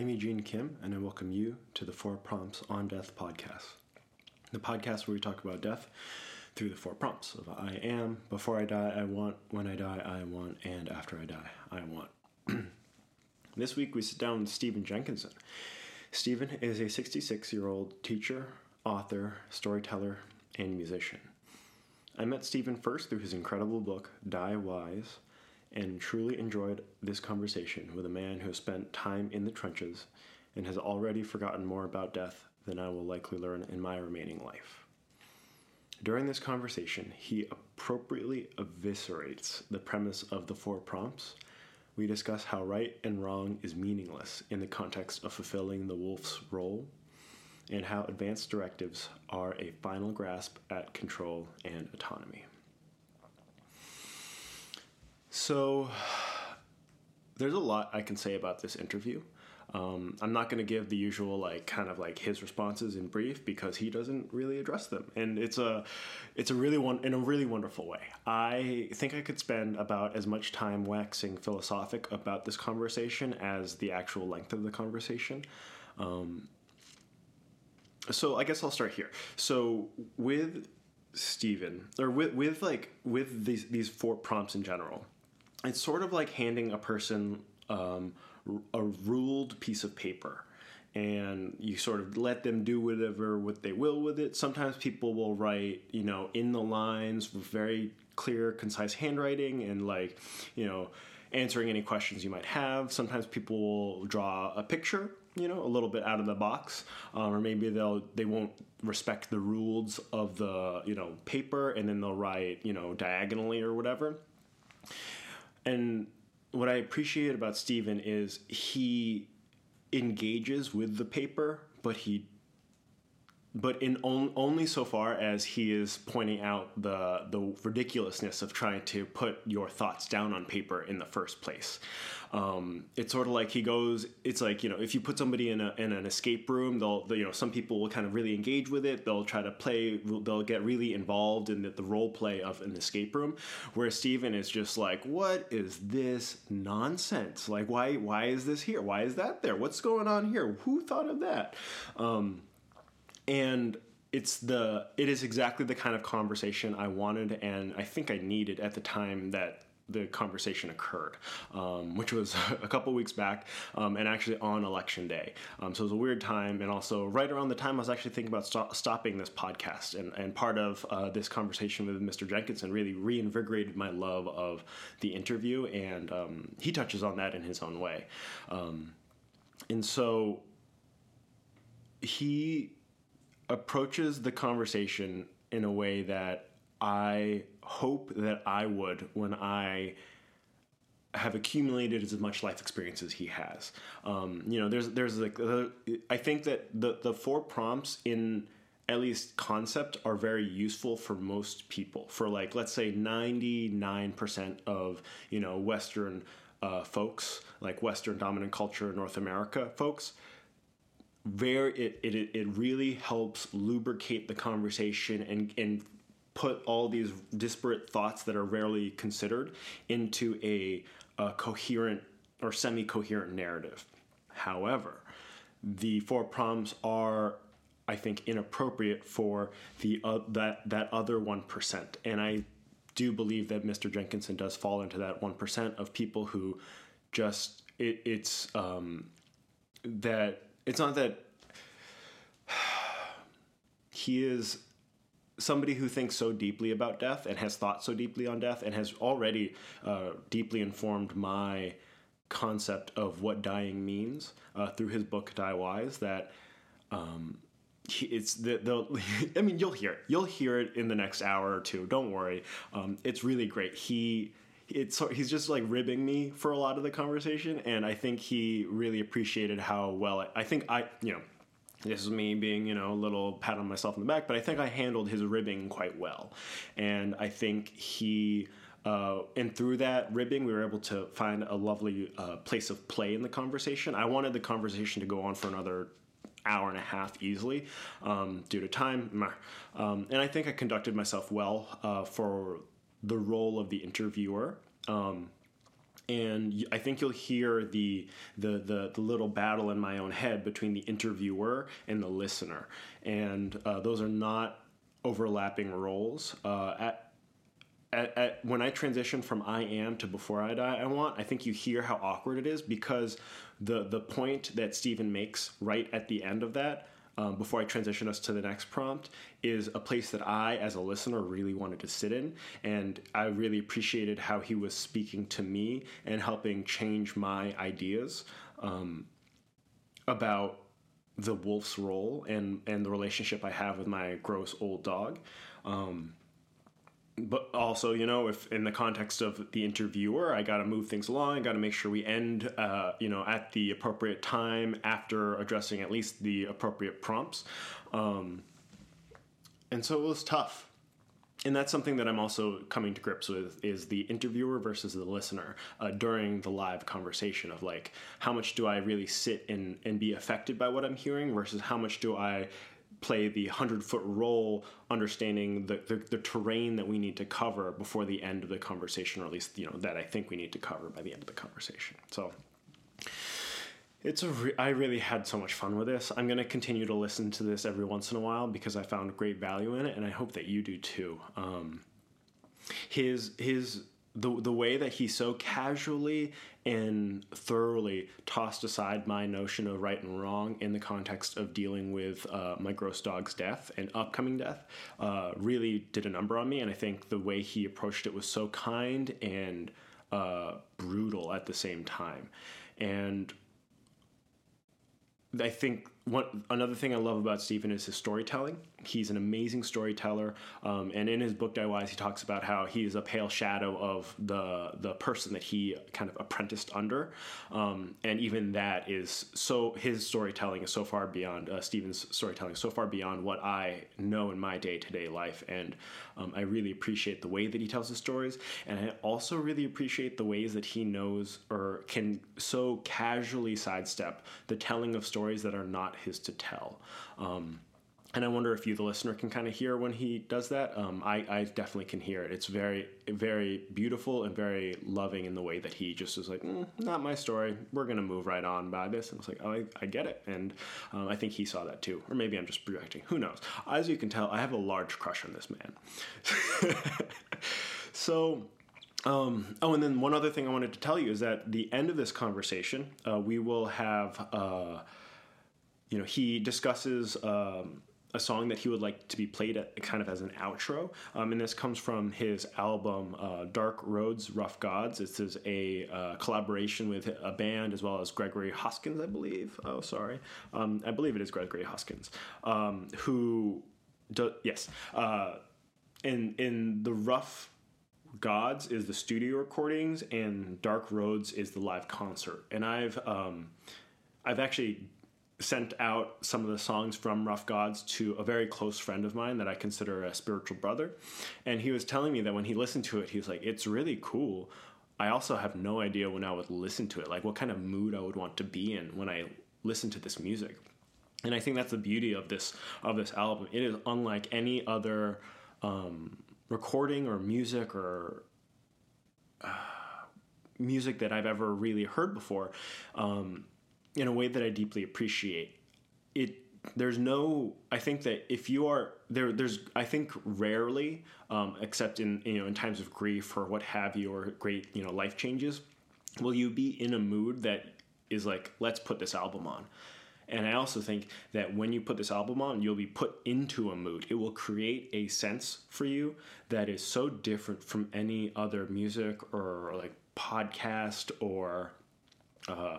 I am Eugene Kim, and I welcome you to the Four Prompts on Death podcast. The podcast where we talk about death through the four prompts of I am, before I die, I want, when I die, I want, and after I die, I want. this week we sit down with Stephen Jenkinson. Stephen is a 66 year old teacher, author, storyteller, and musician. I met Stephen first through his incredible book, Die Wise, and truly enjoyed this conversation with a man who has spent time in the trenches and has already forgotten more about death than I will likely learn in my remaining life. During this conversation, he appropriately eviscerates the premise of the four prompts. We discuss how right and wrong is meaningless in the context of fulfilling the wolf's role, and how advanced directives are a final grasp at control and autonomy. So, there's a lot I can say about this interview. Um, I'm not going to give the usual like kind of like his responses in brief because he doesn't really address them, and it's a it's a really one in a really wonderful way. I think I could spend about as much time waxing philosophic about this conversation as the actual length of the conversation. Um, so I guess I'll start here. So with Stephen, or with with like with these these four prompts in general, it's sort of like handing a person um, a ruled piece of paper. And you sort of let them do whatever what they will with it. Sometimes people will write you know in the lines with very clear concise handwriting and like you know answering any questions you might have. Sometimes people will draw a picture you know a little bit out of the box. Um, or maybe they'll they won't respect the rules of the you know paper. And then they'll write you know diagonally or whatever and what I appreciate about Stephen is he engages with the paper, but he but in on, only so far as he is pointing out the the ridiculousness of trying to put your thoughts down on paper in the first place. Um, it's sort of like he goes. It's like you know, if you put somebody in a in an escape room, they'll, they you know some people will kind of really engage with it. They'll try to play. They'll get really involved in the, the role play of an escape room. Where Stephen is just like, what is this nonsense? Like, why why is this here? Why is that there? What's going on here? Who thought of that? Um, and it's the it is exactly the kind of conversation I wanted and I think I needed at the time that the conversation occurred, um, which was a couple weeks back, um, and actually on election day. Um, so it was a weird time, and also right around the time I was actually thinking about st- stopping this podcast. And, and part of uh, this conversation with Mr. Jenkinson really reinvigorated my love of the interview, and um, he touches on that in his own way. Um, and so he approaches the conversation in a way that I hope that I would when I have accumulated as much life experience as he has. Um, you know, there's there's like uh, I think that the the four prompts in at least concept are very useful for most people. For like let's say ninety nine percent of you know Western uh, folks, like Western dominant culture North America folks, very it, it it really helps lubricate the conversation and and put all these disparate thoughts that are rarely considered into a, a coherent or semi-coherent narrative. However, the four prompts are I think inappropriate for the uh, that that other 1% and I do believe that Mr. Jenkinson does fall into that 1% of people who just it, it's um, that it's not that he is somebody who thinks so deeply about death and has thought so deeply on death and has already uh, deeply informed my concept of what dying means uh, through his book Die Wise that um, it's the, the I mean you'll hear it. You'll hear it in the next hour or two. Don't worry. Um, it's really great. He it's he's just like ribbing me for a lot of the conversation and I think he really appreciated how well I, I think I you know this is me being, you know, a little pat on myself in the back, but I think I handled his ribbing quite well. And I think he, uh, and through that ribbing, we were able to find a lovely uh, place of play in the conversation. I wanted the conversation to go on for another hour and a half easily um, due to time. Um, and I think I conducted myself well uh, for the role of the interviewer. Um, and I think you'll hear the, the the the little battle in my own head between the interviewer and the listener, and uh, those are not overlapping roles. Uh, at at, at, when I transition from I am to before I die, I want, I think you hear how awkward it is because the the point that Stephen makes right at the end of that, um, before I transition us to the next prompt, is a place that I, as a listener, really wanted to sit in, and I really appreciated how he was speaking to me and helping change my ideas um, about the wolf's role and and the relationship I have with my gross old dog. Um, but also, you know, if in the context of the interviewer, I got to move things along. I got to make sure we end, uh, you know, at the appropriate time after addressing at least the appropriate prompts. Um, and so it was tough. And that's something that I'm also coming to grips with is the interviewer versus the listener uh, during the live conversation of like, how much do I really sit and, and be affected by what I'm hearing versus how much do I play the 100 foot role understanding the, the, the, terrain that we need to cover before the end of the conversation or at least you know that i think we need to cover by the end of the conversation. So it's a re- i really had so much fun with this. I'm going to continue to listen to this every once in a while because i found great value in it and i hope that you do too. Um, his his the the way that he so casually and thoroughly tossed aside my notion of right and wrong in the context of dealing with uh, my gross dog's death and upcoming death uh, really did a number on me. And I think the way he approached it was so kind and uh, brutal at the same time. And I think one another thing I love about Stephen is his storytelling. He's an amazing storyteller, um, and in his book Wise, he talks about how he is a pale shadow of the the person that he kind of apprenticed under, um, and even that is so. His storytelling is so far beyond uh, Stephen's storytelling, so far beyond what I know in my day to day life, and um, I really appreciate the way that he tells his stories, and I also really appreciate the ways that he knows or can so casually sidestep the telling of stories that are not his to tell. Um, and I wonder if you, the listener, can kind of hear when he does that. Um, I, I, definitely can hear it. It's very, very beautiful and very loving in the way that he just is like, mm, not my story. We're going to move right on by this. And it's like, oh, I, I get it. And um, I think he saw that too. Or maybe I'm just projecting. Who knows? As you can tell, I have a large crush on this man. so. Um, oh, and then one other thing I wanted to tell you is that the end of this conversation, uh, we will have. Uh, you know, he discusses um, a song that he would like to be played at, kind of as an outro. Um, and this comes from his album uh, Dark Roads, Rough Gods. This is a uh, collaboration with a band as well as Gregory Hoskins, I believe. Oh, sorry. Um, I believe it is Gregory Hoskins, um, who, do, yes. Uh, in, in the Rough Gods is the studio recordings, and Dark Roads is the live concert. And I've, um, I've actually sent out some of the songs from Rough Gods to a very close friend of mine that I consider a spiritual brother. And he was telling me that when he listened to it, he was like, it's really cool. I also have no idea when I would listen to it, like what kind of mood I would want to be in when I listen to this music. And I think that's the beauty of this of this album. It is unlike any other um, recording or music or uh, music that I've ever really heard before. Um, in a way that I deeply appreciate. It there's no I think that if you are there there's I think rarely um, except in you know in times of grief or what have you or great you know life changes will you be in a mood that is like let's put this album on and I also think that when you put this album on, you'll be put into a mood. It will create a sense for you that is so different from any other music or like podcast or uh,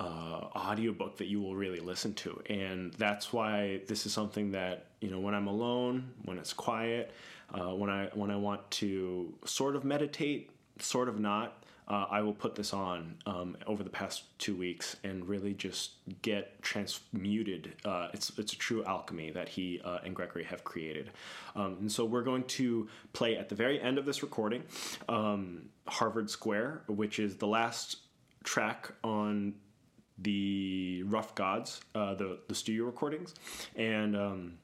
uh, audiobook that you will really listen to. And that's why this is something that, you know, when I'm alone, when it's quiet, uh, when I when I want to sort of meditate, sort of not, uh, I will put this on um, over the past two weeks and really just get transmuted. Uh, it's it's a true alchemy that he uh, and Gregory have created, um, and so we're going to play at the very end of this recording, um, Harvard Square, which is the last track on the Rough Gods, uh, the the studio recordings, and um,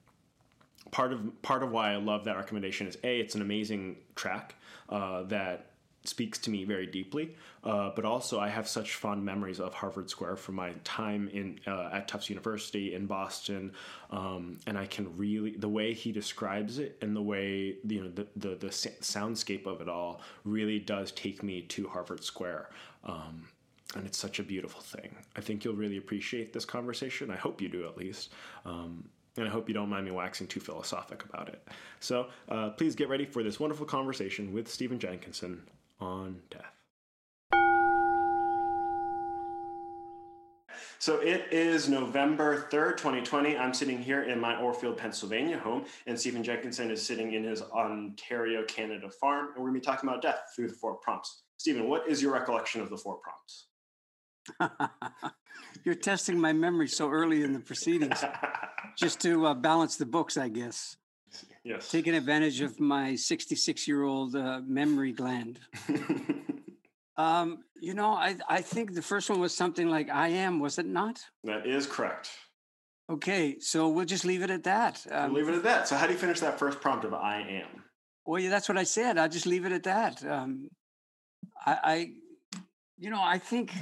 part of part of why I love that recommendation is a it's an amazing track uh, that speaks to me very deeply. Uh, but also, I have such fond memories of Harvard Square from my time in uh, at Tufts University in Boston, um, and I can really the way he describes it and the way you know the the, the soundscape of it all really does take me to Harvard Square. Um, and it's such a beautiful thing. I think you'll really appreciate this conversation. I hope you do at least. Um, and I hope you don't mind me waxing too philosophic about it. So uh, please get ready for this wonderful conversation with Stephen Jenkinson on death. So it is November 3rd, 2020. I'm sitting here in my Orefield, Pennsylvania home, and Stephen Jenkinson is sitting in his Ontario, Canada farm, and we're going to be talking about death through the four prompts. Stephen, what is your recollection of the four prompts? You're testing my memory so early in the proceedings, just to uh, balance the books, I guess. Yes. Taking advantage of my 66 year old uh, memory gland. um, you know, I, I think the first one was something like I am, was it not? That is correct. Okay, so we'll just leave it at that. Um, we'll leave it at that. So, how do you finish that first prompt of I am? Well, yeah, that's what I said. I'll just leave it at that. Um, I, I, you know, I think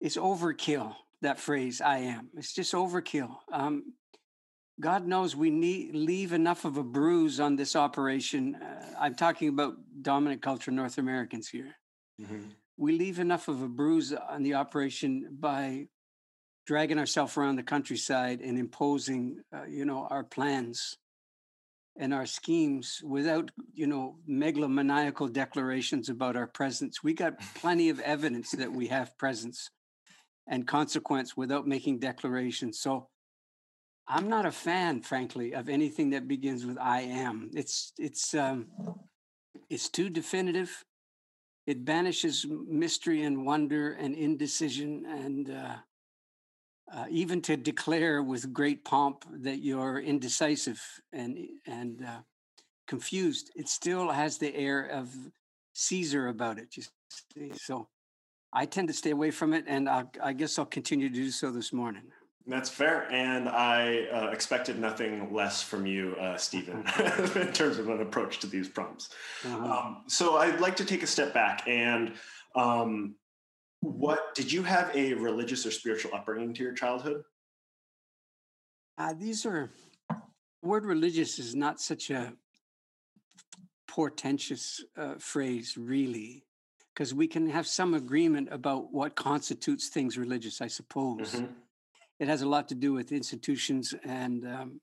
it's overkill that phrase i am. It's just overkill. Um, god knows we need leave enough of a bruise on this operation uh, i'm talking about dominant culture north americans here. Mm-hmm. we leave enough of a bruise on the operation by dragging ourselves around the countryside and imposing uh, you know our plans and our schemes without you know megalomaniacal declarations about our presence. We got plenty of evidence that we have presence and consequence without making declarations. So I'm not a fan, frankly, of anything that begins with "I am." It's it's um, it's too definitive. It banishes mystery and wonder and indecision, and uh, uh, even to declare with great pomp that you're indecisive and and uh, confused, it still has the air of Caesar about it. You see, so I tend to stay away from it, and I'll, i guess I'll continue to do so this morning. That's fair, and I uh, expected nothing less from you, uh, Stephen, in terms of an approach to these prompts. Uh-huh. Um, so I'd like to take a step back and um, what did you have a religious or spiritual upbringing to your childhood? Uh, these are word religious is not such a portentous uh, phrase, really because we can have some agreement about what constitutes things religious, I suppose. Mm-hmm. It has a lot to do with institutions and um,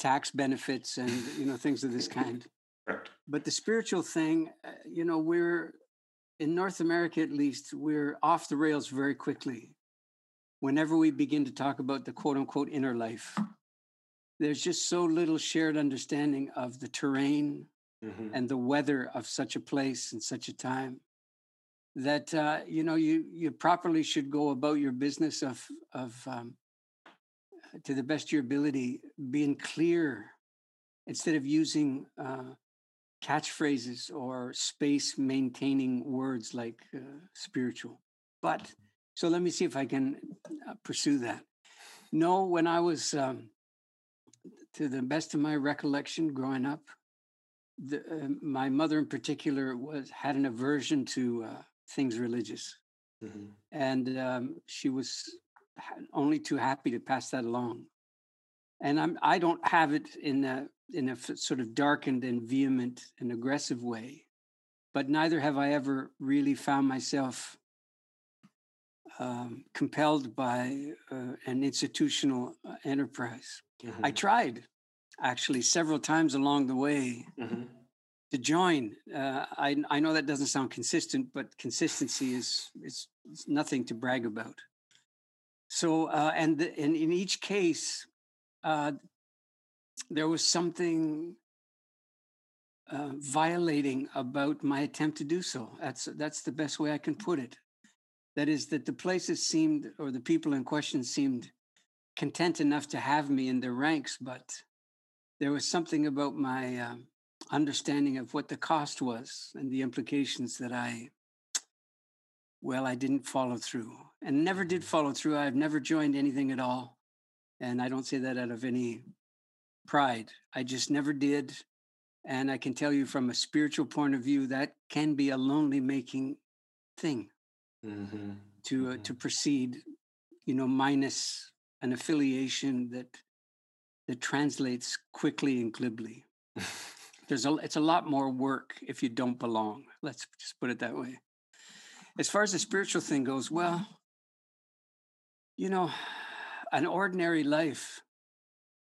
tax benefits and you know things of this kind. Correct. But the spiritual thing, uh, you know, we're in North America at least, we're off the rails very quickly. Whenever we begin to talk about the quote unquote inner life, there's just so little shared understanding of the terrain mm-hmm. and the weather of such a place and such a time that uh, you know you you properly should go about your business of of um, to the best of your ability, being clear instead of using uh, catchphrases or space maintaining words like uh, spiritual. But so let me see if I can uh, pursue that. No, when I was, um, to the best of my recollection, growing up, the, uh, my mother in particular was had an aversion to uh, things religious. Mm-hmm. And um, she was only too happy to pass that along. And I'm, I don't have it in a, in a sort of darkened and vehement and aggressive way, but neither have I ever really found myself um, compelled by uh, an institutional uh, enterprise. Mm-hmm. I tried actually several times along the way. Mm-hmm to join. Uh, I, I know that doesn't sound consistent, but consistency is is, nothing to brag about. So, uh, and, the, and in each case, uh, there was something uh, violating about my attempt to do so. That's that's the best way I can put it. That is that the places seemed, or the people in question seemed content enough to have me in their ranks, but there was something about my um, understanding of what the cost was and the implications that I, well, I didn't follow through and never did mm-hmm. follow through. I've never joined anything at all. And I don't say that out of any pride. I just never did. And I can tell you from a spiritual point of view, that can be a lonely making thing mm-hmm. to mm-hmm. Uh, to proceed, you know, minus an affiliation that that translates quickly and glibly. There's a it's a lot more work if you don't belong. Let's just put it that way. As far as the spiritual thing goes, well, you know, an ordinary life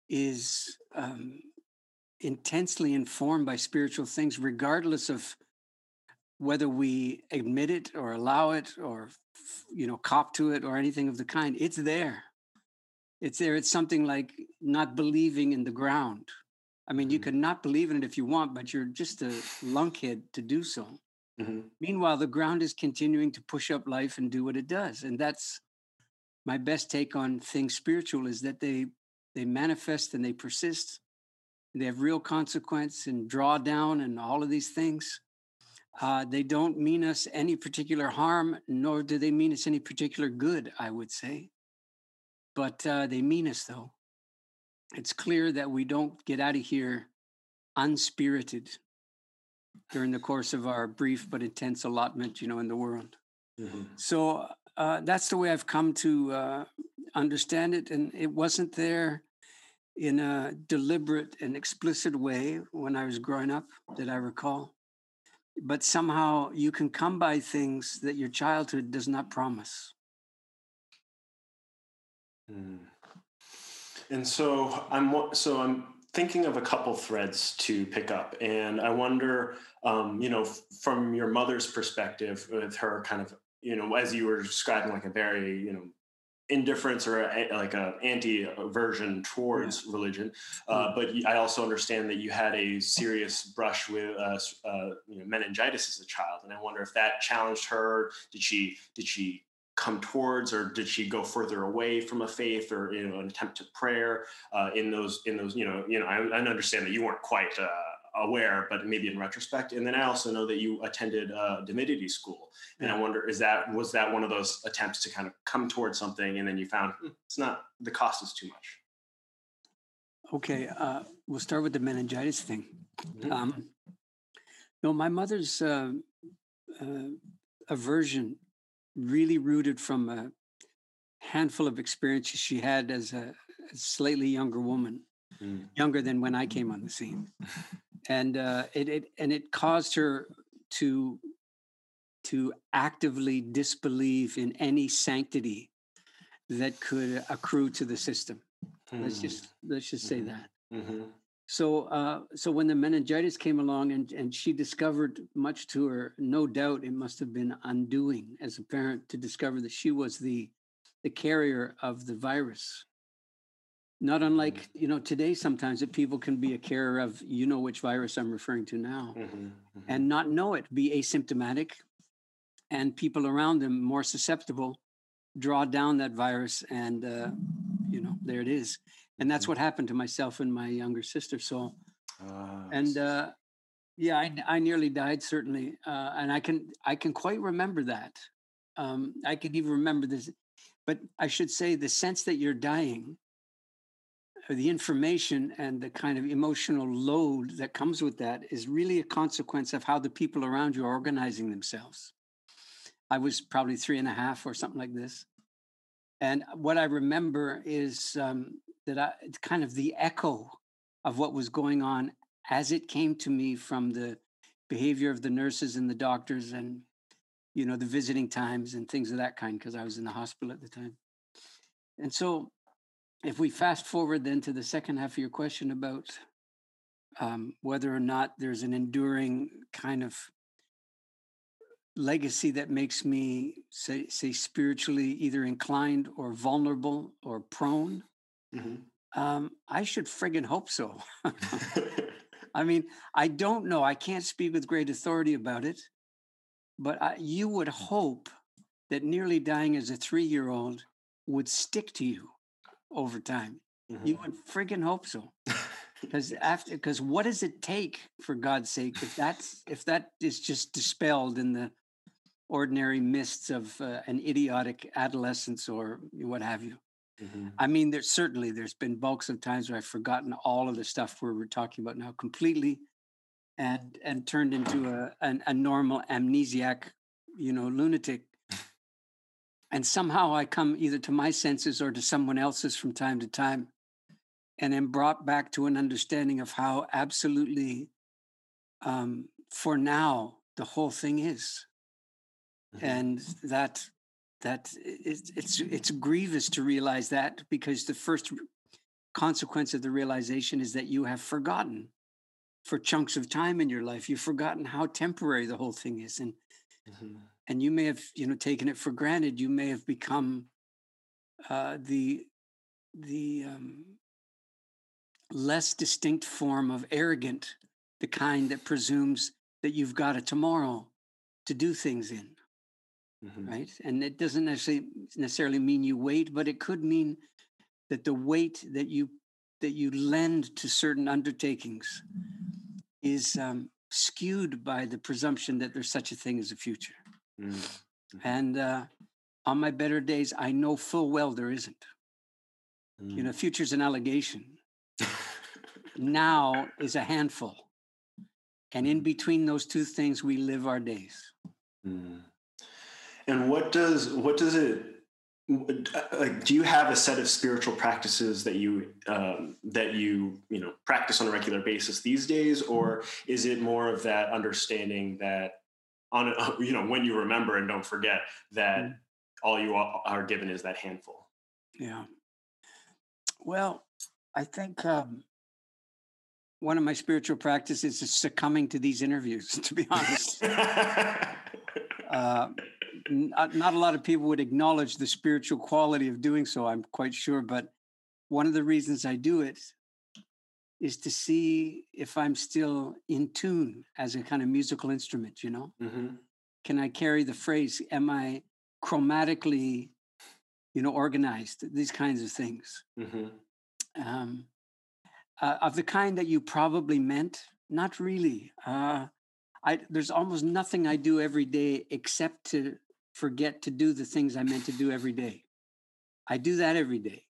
is um, intensely informed by spiritual things, regardless of whether we admit it or allow it or you know cop to it or anything of the kind. It's there. It's there. It's something like not believing in the ground. I mean, you mm-hmm. can not believe in it if you want, but you're just a lunkhead to do so. Mm-hmm. Meanwhile, the ground is continuing to push up life and do what it does, and that's my best take on things spiritual is that they they manifest and they persist they have real consequence and draw down and all of these things uh, they don't mean us any particular harm nor do they mean us any particular good i would say but uh, they mean us though it's clear that we don't get out of here unspirited during the course of our brief but intense allotment you know in the world mm-hmm. so uh, that's the way I've come to uh, understand it. And it wasn't there in a deliberate and explicit way when I was growing up that I recall. But somehow you can come by things that your childhood does not promise. Mm. And so I'm so I'm thinking of a couple threads to pick up, and I wonder, um, you know, from your mother's perspective, with her kind of you know, as you were describing, like a very, you know, indifference or a, like a anti aversion towards yeah. religion. Uh, but I also understand that you had a serious brush with uh, uh, you know, meningitis as a child, and I wonder if that challenged her. Did she did she come towards, or did she go further away from a faith, or you know, an attempt to prayer uh, in those in those you know you know I, I understand that you weren't quite uh, aware, but maybe in retrospect. And then I also know that you attended uh, divinity school, and I wonder is that was that one of those attempts to kind of come towards something, and then you found hmm, it's not the cost is too much. Okay, uh, we'll start with the meningitis thing. Mm-hmm. Um, no, my mother's uh, uh, aversion really rooted from a handful of experiences she had as a, slightly younger woman, mm. younger than when I came on the scene. and uh, it, it and it caused her to to actively disbelieve in any sanctity that could accrue to the system. Mm. Let's just let's just say mm-hmm. that. Mm-hmm. So uh, so when the meningitis came along and and she discovered, much to her no doubt, it must have been undoing as a parent to discover that she was the the carrier of the virus not unlike mm-hmm. you know today sometimes that people can be a carrier of you know which virus i'm referring to now mm-hmm, mm-hmm. and not know it be asymptomatic and people around them more susceptible draw down that virus and uh, you know there it is and that's mm-hmm. what happened to myself and my younger sister so uh, and uh, yeah I, I nearly died certainly uh, and i can i can quite remember that um, i can even remember this but i should say the sense that you're dying the information and the kind of emotional load that comes with that is really a consequence of how the people around you are organizing themselves. I was probably three and a half or something like this. And what I remember is um, that I, it's kind of the echo of what was going on as it came to me from the behavior of the nurses and the doctors and you know the visiting times and things of that kind because i was in the hospital at the time. And so if we fast forward then to the second half of your question about um, whether or not there's an enduring kind of legacy that makes me say say spiritually either inclined or vulnerable or prone mm-hmm. um, i should friggin hope so i mean i don't know i can't speak with great authority about it but I, you would hope that nearly dying as a three year old would stick to you over time. Mm-hmm. You would friggin' hope so. Because after, because what does it take for God's sake if that's if that is just dispelled in the ordinary mists of uh, an idiotic adolescence or what have you? Mm-hmm. I mean, there's certainly there's been bulks of times where I've forgotten all of the stuff we're, we're talking about now completely, and and turned into a an, a normal amnesiac, you know, lunatic. And somehow I come either to my senses or to someone else's from time to time, and am brought back to an understanding of how absolutely, um, for now, the whole thing is, mm-hmm. and that that it's it's it's grievous to realize that because the first consequence of the realization is that you have forgotten for chunks of time in your life. You've forgotten how temporary the whole thing is. And mm-hmm. and you may have you know taken it for granted. You may have become uh, the the um, less distinct form of arrogant the kind that presumes that you've got a tomorrow to do things in mm-hmm. right and it doesn't necessarily necessarily mean you wait but it could mean that the weight that you that you lend to certain undertakings is um, skewed by the presumption that there's such a thing as a future. Mm, mm-hmm. And uh, on my better days, I know full well there isn't. Mm. You know, mm. future's an allegation. now is a handful. And in mm. between those two things, we live our days. Mm. And what does what does it like do you have a set of spiritual practices that you um, that you you know practice on a regular basis these days? Or is it more of that understanding that on you know when you remember and don't forget that mm. all you are given is that handful? Yeah. Well i think um, one of my spiritual practices is succumbing to these interviews to be honest. Uh, not, not a lot of people would acknowledge the spiritual quality of doing so, I'm quite sure. But one of the reasons I do it is to see if I'm still in tune as a kind of musical instrument, you know? Mm-hmm. Can I carry the phrase? Am I chromatically, you know, organized? These kinds of things. Mm-hmm. Um, uh, of the kind that you probably meant, not really. Uh, I, there's almost nothing I do every day except to forget to do the things I meant to do every day. I do that every day.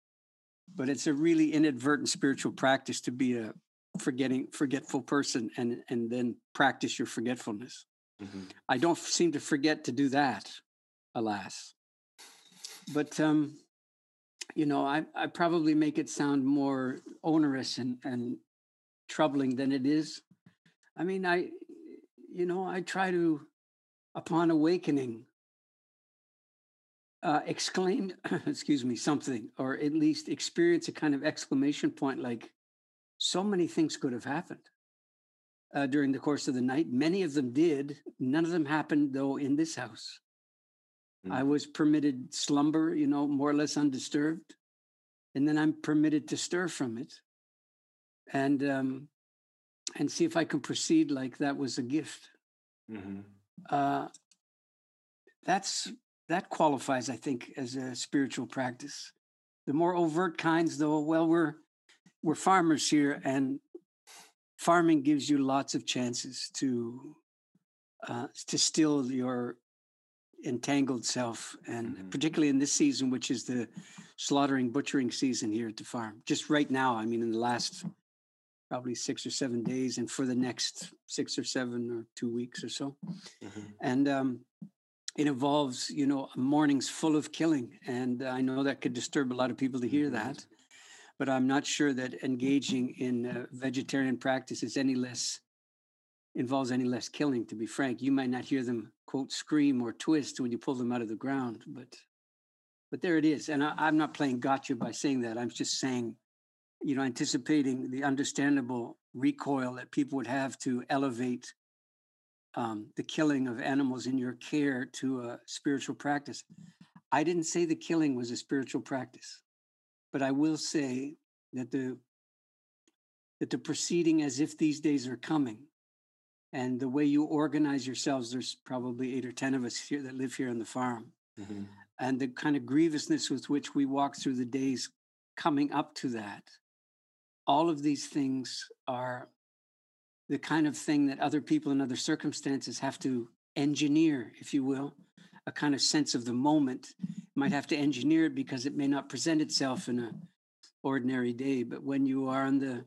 But it's a really inadvertent spiritual practice to be a forgetting forgetful person and and then practice your forgetfulness. Mm-hmm. I don't seem to forget to do that, alas. But um, you know, I, I probably make it sound more onerous and, and troubling than it is. I mean, I you know, I try to upon awakening uh, exclaim, excuse me, something, or at least experience a kind of exclamation point like, so many things could have happened uh, during the course of the night. Many of them did. None of them happened, though, in this house. Mm. I was permitted slumber, you know, more or less undisturbed. And then I'm permitted to stir from it and um, and see if I can proceed like that was a gift. Mm-hmm. Uh, that's that qualifies, I think, as a spiritual practice. The more overt kinds, though, well, we're we're farmers here, and farming gives you lots of chances to uh, to still your entangled self, and mm-hmm. particularly in this season, which is the slaughtering, butchering season here at the farm. Just right now, I mean, in the last probably six or seven days, and for the next six or seven or two weeks or so, mm-hmm. and um, it involves you know mornings full of killing and i know that could disturb a lot of people to hear mm-hmm. that but i'm not sure that engaging in uh, vegetarian practices any less involves any less killing to be frank you might not hear them quote scream or twist when you pull them out of the ground but but there it is and I, i'm not playing gotcha by saying that i'm just saying you know anticipating the understandable recoil that people would have to elevate um, the killing of animals in your care to a spiritual practice. I didn't say the killing was a spiritual practice, but I will say that the that the proceeding as if these days are coming and the way you organize yourselves there's probably eight or ten of us here that live here on the farm mm-hmm. and the kind of grievousness with which we walk through the days coming up to that all of these things are the kind of thing that other people in other circumstances have to engineer, if you will, a kind of sense of the moment. might have to engineer it because it may not present itself in a ordinary day. But when you are on the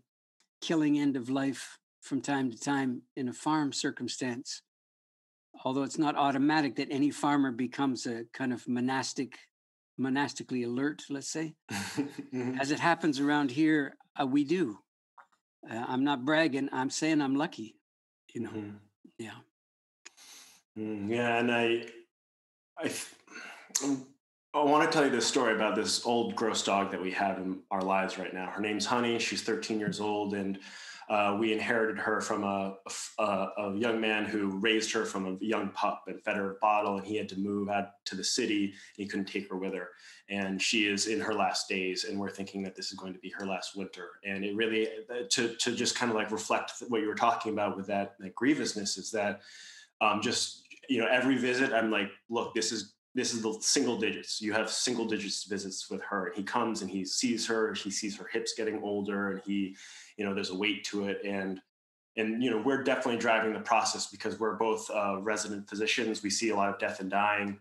killing end of life, from time to time in a farm circumstance, although it's not automatic that any farmer becomes a kind of monastic, monastically alert, let's say. Mhm. As it happens around here, uh, we do. Uh, I'm not bragging. I'm saying I'm lucky. You know. Mhm. Yeah. Mm, yeah, and I, um, I want to tell you this story about this old gross dog that we have in our lives right now. Her name's Honey. She's 13 years old, and uh, we inherited her from a a young man who raised her from a young pup and fed her a bottle, and he had to move out to the city. And he couldn't take her with her, and she is in her last days, and we're thinking that this is going to be her last winter. And it really, uh, to to just kind of like reflect what you were talking about with that like grievousness is that um, just you know every visit i'm like look this is this is the single digits you have single digits visits with her and he comes and he sees her he sees her hips getting older and he you know there's a weight to it and and you know we're definitely driving the process because we're both uh, resident physicians. We see a lot of death and dying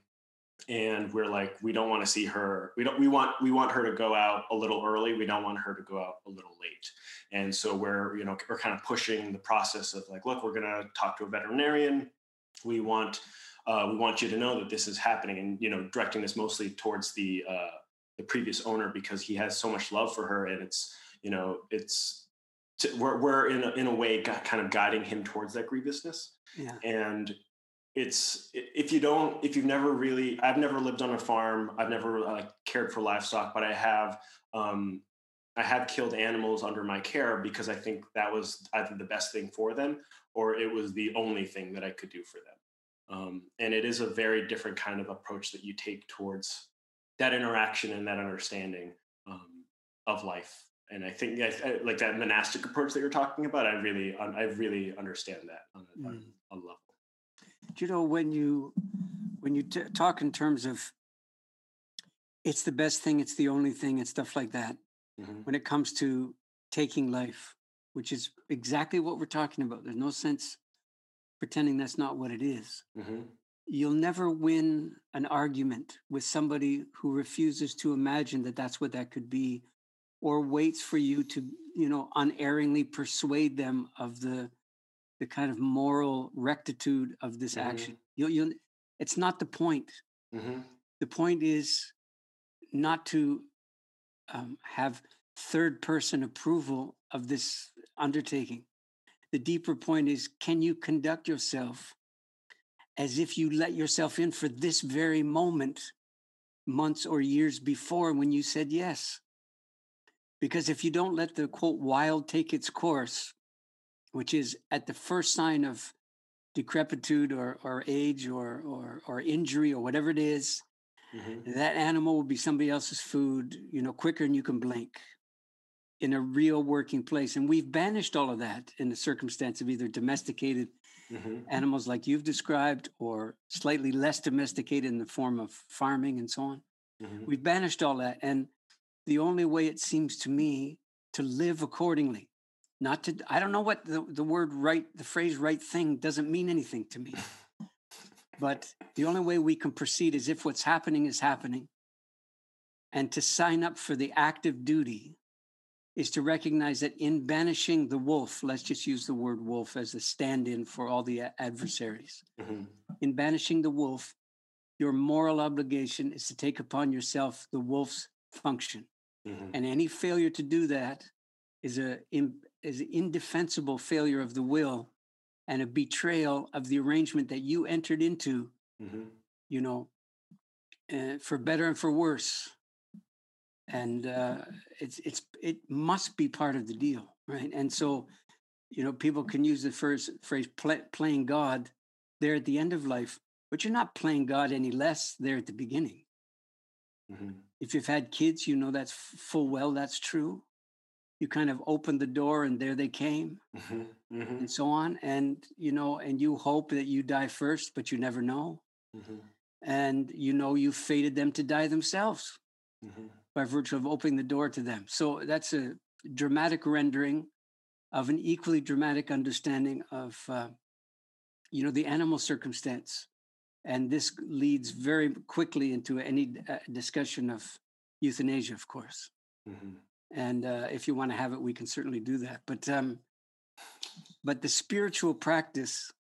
and we're like we don't want to see her we don't we want we want her to go out a little early. We don't want her to go out a little late. And so we're you know we're kind of pushing the process of like look we're going to talk to a veterinarian. We want uh, we want you to know that this is happening and you know directing this mostly towards the uh, the previous owner because he has so much love for her and it's you know it's to, we're, we're in a, in a way kind of guiding him towards that grievousness. Yeah. and it's if you don't if you've never really i've never lived on a farm i've never uh, cared for livestock but i have um, i have killed animals under my care because i think that was either the best thing for them or it was the only thing that i could do for them. Um, and it is a very different kind of approach that you take towards that interaction and that understanding um, of life and i think I, I, like that monastic approach that you're talking about i really i really understand that on a, on Mm. a level Do you know when you when you t- talk in terms of it's the best thing, it's the only thing, and stuff like that. Mhm. When it comes to taking life, which is exactly what we're talking about. There's no sense pretending that's not what it is. Mhm. You'll never win an argument with somebody who refuses to imagine that that's what that could be, or waits for you to, you know, unerringly persuade them of the the kind of moral rectitude of this action. You'll, you'll, it's not the point. Mhm. The point is not to um, have third person approval of this undertaking. The deeper point is can you conduct yourself as if you let yourself in for this very moment, months or years before when you said yes? Because if you don't let the quote wild take its course, which is at the first sign of decrepitude or, or age or, or, or injury or whatever it is, Mhm. that animal will be somebody else's food, you know, quicker than you can blink in a real working place. And we've banished all of that in the circumstance of either domesticated Mhm. animals like you've described or slightly less domesticated in the form of farming and so on. Mhm. We've banished all that. And the only way it seems to me to live accordingly, not to, I don't know what the, the word right, the phrase right thing doesn't mean anything to me. But the only way we can proceed is if what's happening is happening. And to sign up for the active duty is to recognize that in banishing the wolf, let's just use the word wolf as a stand in for all the adversaries. Mhm. In banishing the wolf, your moral obligation is to take upon yourself the wolf's function. Mhm. And any failure to do that is a is an indefensible failure of the will and a betrayal of the arrangement that you entered into Mhm. you know, uh, for better and for worse. And uh, it's it's it must be part of the deal, right? And so, you know, people can use the first phrase play, "playing God" there at the end of life, but you're not playing God any less there at the beginning. Mhm. If you've had kids, you know that's full well that's true. You kind of opened the door, and there they came, Mhm. Mhm. and so on. And you know, and you hope that you die first, but you never know. Mhm. And you know, you fated them to die themselves. Mhm. by virtue of opening the door to them. So that's a dramatic rendering of an equally dramatic understanding of, uh, you know, the animal circumstance. And this leads very quickly into any uh, discussion of euthanasia, of course. Mhm. And uh, if you want to have it, we can certainly do that. But um, But the spiritual practice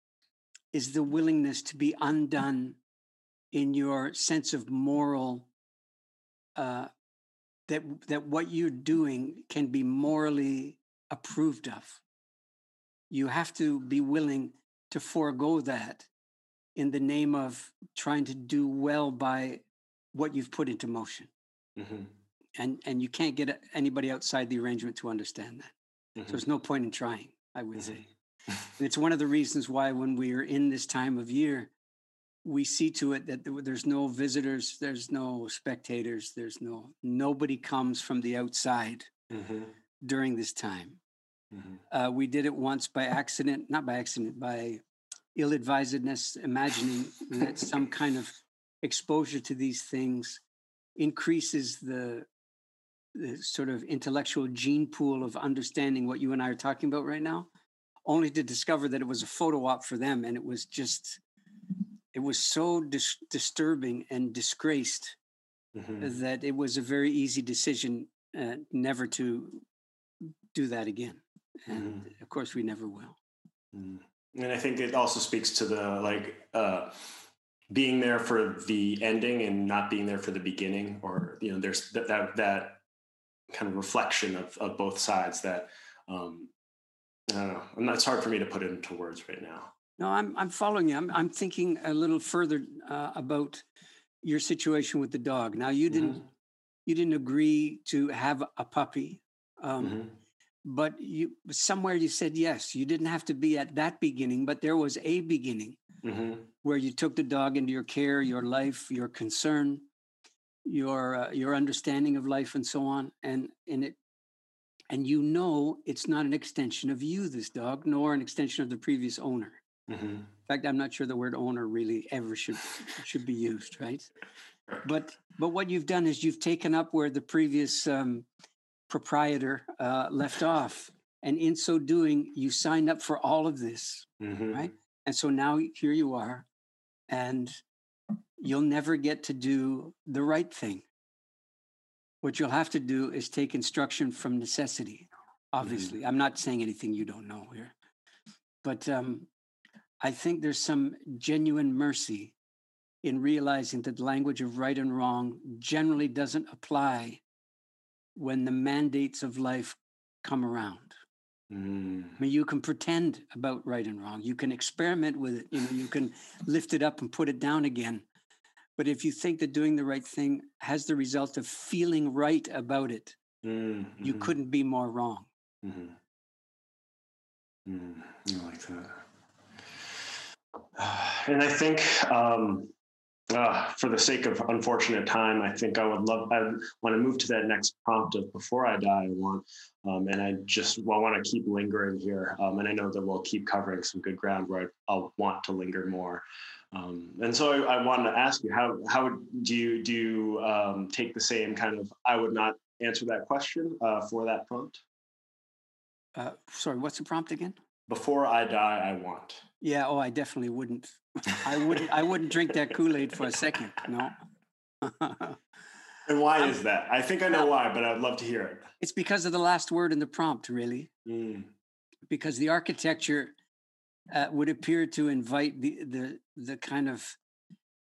is the willingness to be undone in your sense of moral uh, that that what you're doing can be morally approved of. You have to be willing to forego that in the name of trying to do well by what you've put into motion. Mm-hmm. And and you can't get anybody outside the arrangement to understand that. Mm-hmm. So there's no point in trying, I would mm-hmm. say. and it's one of the reasons why when we are in this time of year, we see to it that there's no visitors, there's no spectators, there's no nobody comes from the outside mm-hmm. during this time. Mm-hmm. Uh, we did it once by accident, not by accident, by ill-advisedness, imagining that some kind of exposure to these things increases the, the sort of intellectual gene pool of understanding what you and I are talking about right now, only to discover that it was a photo op for them, and it was just it was so dis- disturbing and disgraced mm-hmm. that it was a very easy decision uh, never to do that again. And mm-hmm. of course, we never will. Mm. And I think it also speaks to the like uh, being there for the ending and not being there for the beginning, or you know, there's that that, that kind of reflection of, of both sides that um, I don't know. And that's hard for me to put it into words right now. No, I'm I'm following you. I'm I'm thinking a little further uh, about your situation with the dog. Now you didn't mm-hmm. you didn't agree to have a puppy, um, mm-hmm. But you somewhere you said yes. You didn't have to be at that beginning, but there was a beginning mm-hmm. where you took the dog into your care, your life, your concern, your uh, your understanding of life, and so on. And and it and you know it's not an extension of you, this dog, nor an extension of the previous owner. Mm-hmm. In fact, I'm not sure the word owner really ever should should be used, right? But but what you've done is you've taken up where the previous um, proprietor uh, left off, and in so doing, you signed up for all of this, mm-hmm. right? And so now here you are, and you'll never get to do the right thing. What you'll have to do is take instruction from necessity. Mm-hmm. Obviously, mm-hmm. I'm not saying anything you don't know here, but um, I think there's some genuine mercy in realizing that the language of right and wrong generally doesn't apply when the mandates of life come around. Mm. I mean, you can pretend about right and wrong. You can experiment with it. You know, you can lift it up and put it down again. But if you think that doing the right thing has the result of feeling right about it, mm-hmm. you couldn't be more wrong. Mm-hmm. Mm, I like that. And I think, um, uh, for the sake of unfortunate time, I think I would love. I want to move to that next prompt of "Before I Die, I want," um, and I just well, want to keep lingering here. Um, and I know that we'll keep covering some good ground where I, will want to linger more. Um, and so I, I, wanted to ask you how how do you do you um, take the same kind of I would not answer that question uh, for that prompt. Uh, sorry, what's the prompt again? Before I die, I want. Yeah. Oh, I definitely wouldn't. I wouldn't. I wouldn't drink that Kool Aid for a second. No. and why is that? I think I know why, but I'd love to hear it. It's because of the last word in the prompt, really. Mm. Because the architecture uh, would appear to invite the the the kind of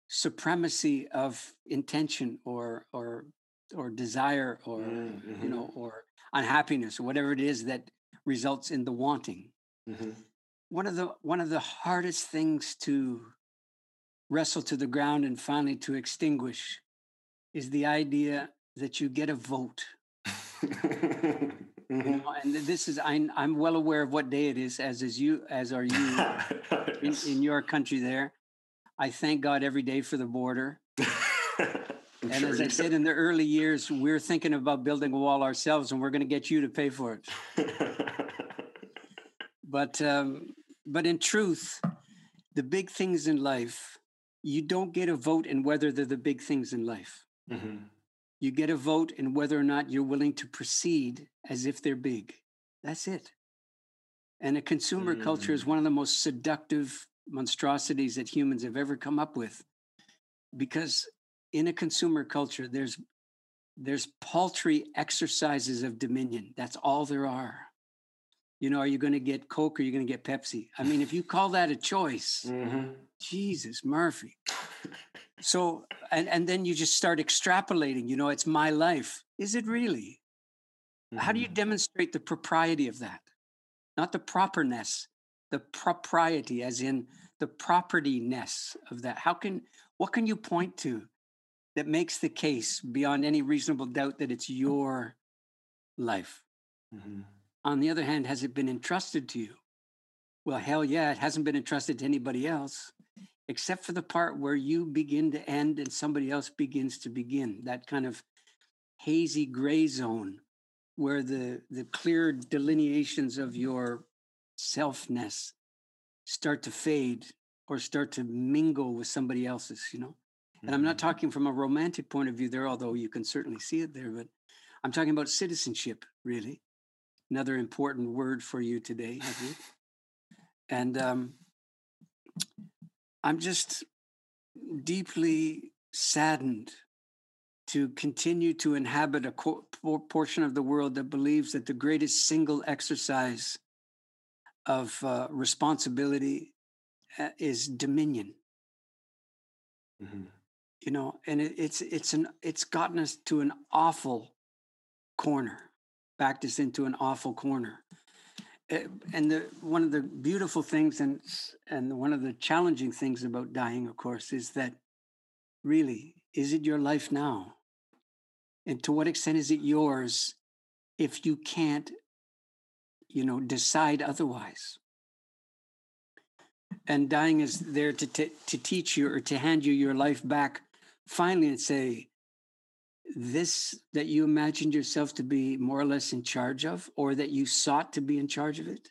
supremacy of intention or or or desire or mm-hmm. you know or unhappiness or whatever it is that results in the wanting. Mm-hmm one of the one of the hardest things to wrestle to the ground and finally to extinguish is the idea that you get a vote. mm-hmm. you know, and this is I'm I'm well aware of what day it is, as is you, as are you yes. in, in, your country there. I thank God every day for the border. and sure as I do. said in the early years, we're thinking about building a wall ourselves, and we're going to get you to pay for it. but um, but in truth, the big things in life, you don't get a vote in whether they're the big things in life. Mm-hmm. You get a vote in whether or not you're willing to proceed as if they're big. That's it. And a consumer mm-hmm. culture is mm. one of the most seductive monstrosities that humans have ever come up with. Because in a consumer culture, there's there's paltry exercises of dominion. That's all there are. You know, are you going to get Coke or are you going to get Pepsi? I mean, if you call that a choice, Mm-hmm. Jesus, Murphy. So, and, and then you just start extrapolating, you know, it's my life. Is it really? How do you demonstrate the propriety of that? Not the properness, the propriety, as in the propertyness of that. How can, what can you point to that makes the case beyond any reasonable doubt that it's your life? Mm-hmm. On the other hand, has it been entrusted to you? Well, hell yeah, it hasn't been entrusted to anybody else, except for the part where you begin to end and somebody else begins to begin. That kind of hazy gray zone where the, the clear delineations of your selfness start to fade or start to mingle with somebody else's, you know? And I'm not Mm-hmm. talking from a romantic point of view there, although you can certainly see it there, but I'm talking about citizenship, really. Another important word for you today, I think. And um, I'm just deeply saddened to continue to inhabit a co- portion of the world that believes that the greatest single exercise of uh, responsibility uh, is dominion Mm-hmm. you know and it, it's it's an it's gotten us to an awful corner backed us into an awful corner. Uh, and the one of the beautiful things and and one of the challenging things about dying of course is that really is it your life now? And to what extent is it yours if you can't you know decide otherwise? And dying is there to t- to teach you or to hand you your life back finally and say this that you imagined yourself to be more or less in charge of or that you sought to be in charge of it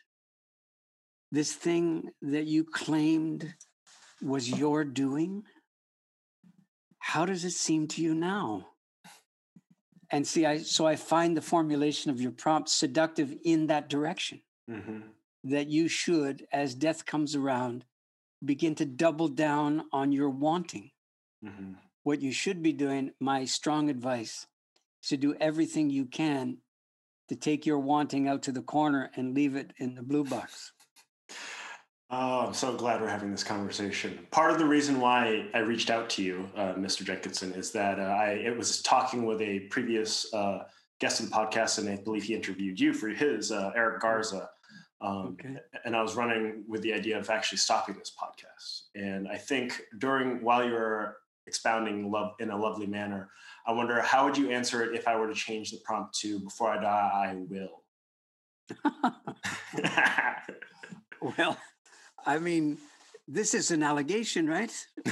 this thing that you claimed was your doing how does it seem to you now and see i so i find the formulation of your prompt seductive in that direction Mm-hmm. that you should, as death comes around, begin to double down on your wanting. Mm-hmm. What you should be doing, my strong advice, is to do everything you can to take your wanting out to the corner and leave it in the blue box. Oh, I'm so glad we're having this conversation. Part of the reason why I reached out to you, uh, Mr. Jenkinson, is that uh, I it was talking with a previous uh, guest of the podcast, and I believe he interviewed you for his uh, Eric Garza. Um, Okay. And I was running with the idea of actually stopping this podcast. And I think during while you were expounding love in a lovely manner, I wonder how would you answer it if I were to change the prompt to "Before I die, I will." well, I mean, this is an allegation, right?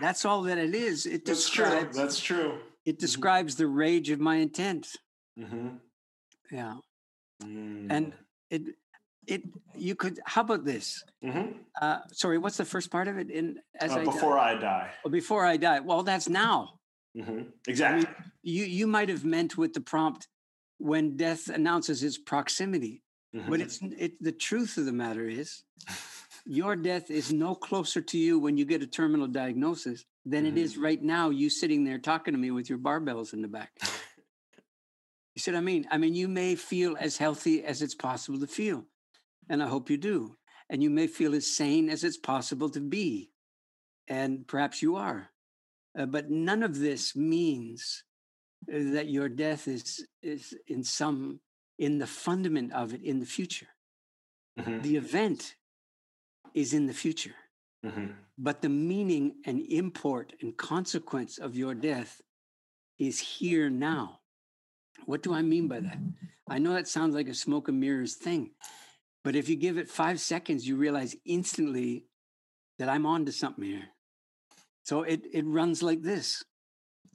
That's all that it is. It That's true. describes That's true. it describes the rage of my intent. Mm-hmm. Yeah. Mm. And it it you could how about this? Mhm. Uh, sorry, what's the first part of it? In as Uh, I before die, I die. or before I die. Well, that's now. hmm Exactly. You you might have meant with the prompt when death announces its proximity, Mhm. but it's it. The truth of the matter is, your death is no closer to you when you get a terminal diagnosis than it is right now. You sitting there talking to me with your barbells in the back. You see what I mean? I mean, you may feel as healthy as it's possible to feel, and I hope you do. And you may feel as sane as it's possible to be, and perhaps you are. Uh, but none of this means uh, that your death is is in some in the fundament of it in the future. Mhm. The event is in the future, Mhm. but the meaning and import and consequence of your death is here now. What do I mean by that? I know that sounds like a smoke and mirrors thing, but if you give it five seconds, you realize instantly that I'm on to something here. So it it runs like this.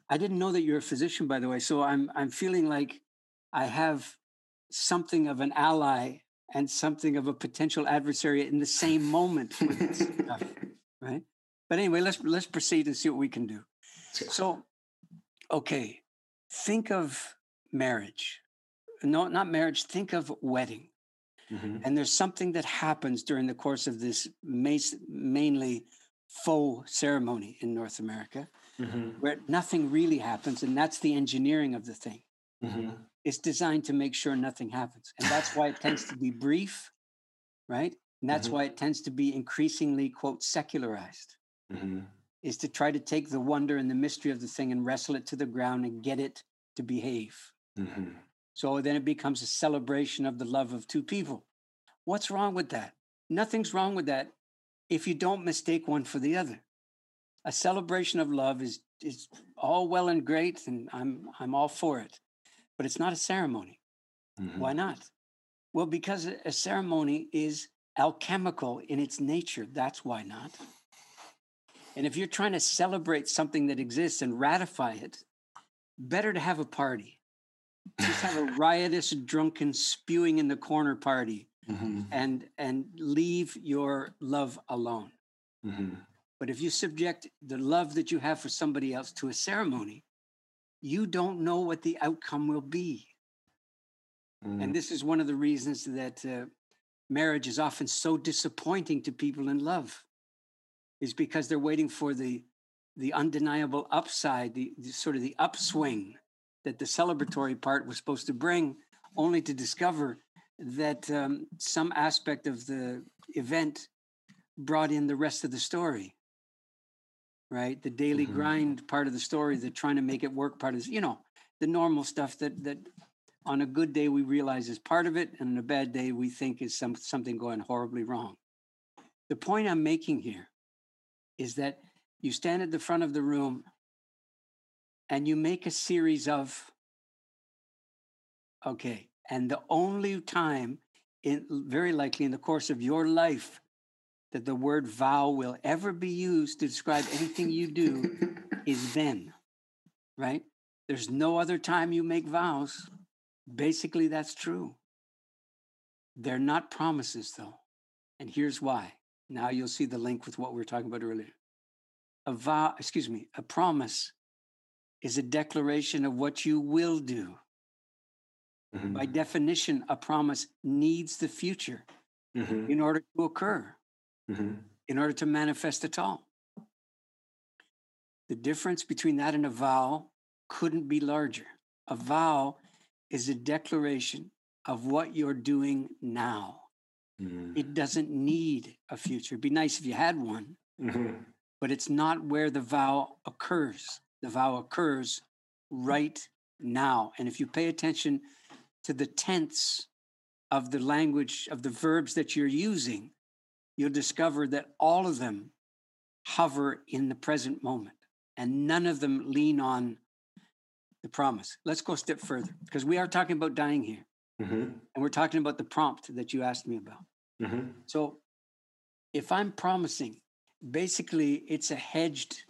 I didn't know that you're a physician, by the way. So I'm I'm feeling like I have something of an ally and something of a potential adversary in the same moment with this stuff, right? But anyway, let's let's proceed and see what we can do. So, okay, think of marriage. No, not marriage. Think of wedding. Mhm. And there's something that happens during the course of this mainly faux ceremony in North America Mhm. where nothing really happens, and that's the engineering of the thing. Mm-hmm. It's designed to make sure nothing happens. And that's why it tends to be brief, right? And that's mm-hmm. why it tends to be increasingly, quote, secularized, mm-hmm. is to try to take the wonder and the mystery of the thing and wrestle it to the ground and get it to behave. Mm-hmm. So then it becomes a celebration of the love of two people. What's wrong with that? Nothing's wrong with that if you don't mistake one for the other. A celebration of love is is all well and great, and I'm I'm all for it, but it's not a ceremony. Mm-hmm. Why not? Well, because a ceremony is alchemical in its nature. That's why not. And if you're trying to celebrate something that exists and ratify it, better to have a party. Just have a riotous, drunken, spewing in the corner party mm-hmm. and and leave your love alone. Mm-hmm. But if you subject the love that you have for somebody else to a ceremony, you don't know what the outcome will be. Mm. And this is one of the reasons that uh, marriage is often so disappointing to people in love, is because they're waiting for the the undeniable upside, the, the sort of the upswing that the celebratory part was supposed to bring, only to discover that um, some aspect of the event brought in the rest of the story. Right? The daily mm-hmm. grind part of the story the trying to make it work part is you know the normal stuff that that on a good day we realize is part of it and on a bad day we think is some, something going horribly wrong. The point i'm making here is that you stand at the front of the room and you make a series of okay and the only time, in, very likely in the course of your life, that the word vow will ever be used to describe anything you do is then, right? There's no other time you make vows. Basically, that's true. They're not promises, though. And here's why. Now you'll see the link with what we were talking about earlier. A vow, excuse me, a promise is a declaration of what you will do. Mm-hmm. By definition, a promise needs the future mm-hmm. in order to occur, mm-hmm. in order to manifest at all. The difference between that and a vow couldn't be larger. A vow is a declaration of what you're doing now. It doesn't need a future. It'd be nice if you had one, mm-hmm. but it's not where the vow occurs. The vow occurs right now. And if you pay attention to the tense of the language of the verbs that you're using, you'll discover that all of them hover in the present moment and none of them lean on the promise. Let's go a step further because we are talking about dying here. Mm-hmm. And we're talking about the prompt that you asked me about. Mm-hmm. So if I'm promising, basically it's a hedged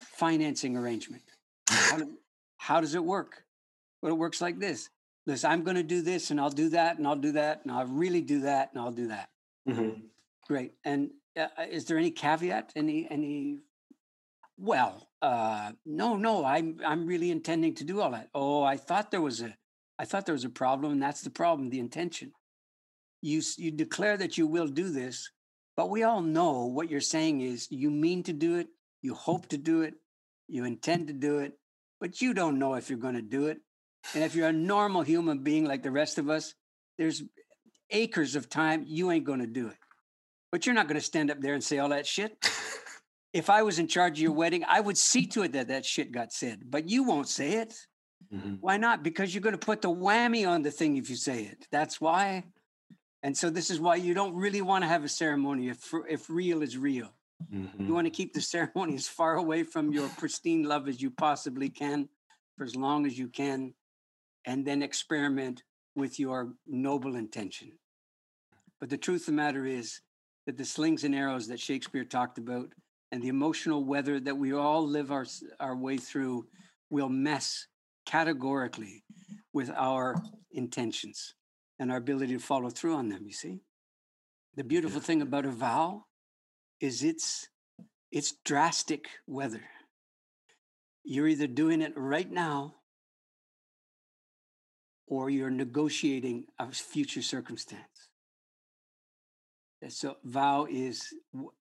financing arrangement. How, do, how does it work? Well, it works like this listen, I'm going to do this and I'll do that and I'll do that and I'll really do that and I'll do that. Mm-hmm. Great. And uh, uh, is there any caveat? Any, any, well, uh, no, no, I'm, I'm really intending to do all that. Oh, I thought there was a, I thought there was a problem and that's the problem, the intention. You, you declare that you will do this, but we all know what you're saying is you mean to do it, you hope to do it, you intend to do it, but you don't know if you're going to do it. And if you're a normal human being like the rest of us, there's acres of time you ain't going to do it. But you're not going to stand up there and say all that shit. if I was in charge of your wedding, I would see to it that that shit got said, but you won't say it. Mm-hmm. Why not? Because you're going to put the whammy on the thing if you say it. That's why. And so this is why you don't really want to have a ceremony if if real is real. Mm-hmm. You want to keep the ceremony as far away from your pristine love as you possibly can for as long as you can and then experiment with your noble intention. But the truth of the matter is that the slings and arrows that Shakespeare talked about and the emotional weather that we all live our, our way through will mess categorically with our intentions and our ability to follow through on them, you see? The beautiful thing about a vow is it's it's drastic weather. You're either doing it right now or you're negotiating a future circumstance. So, vow is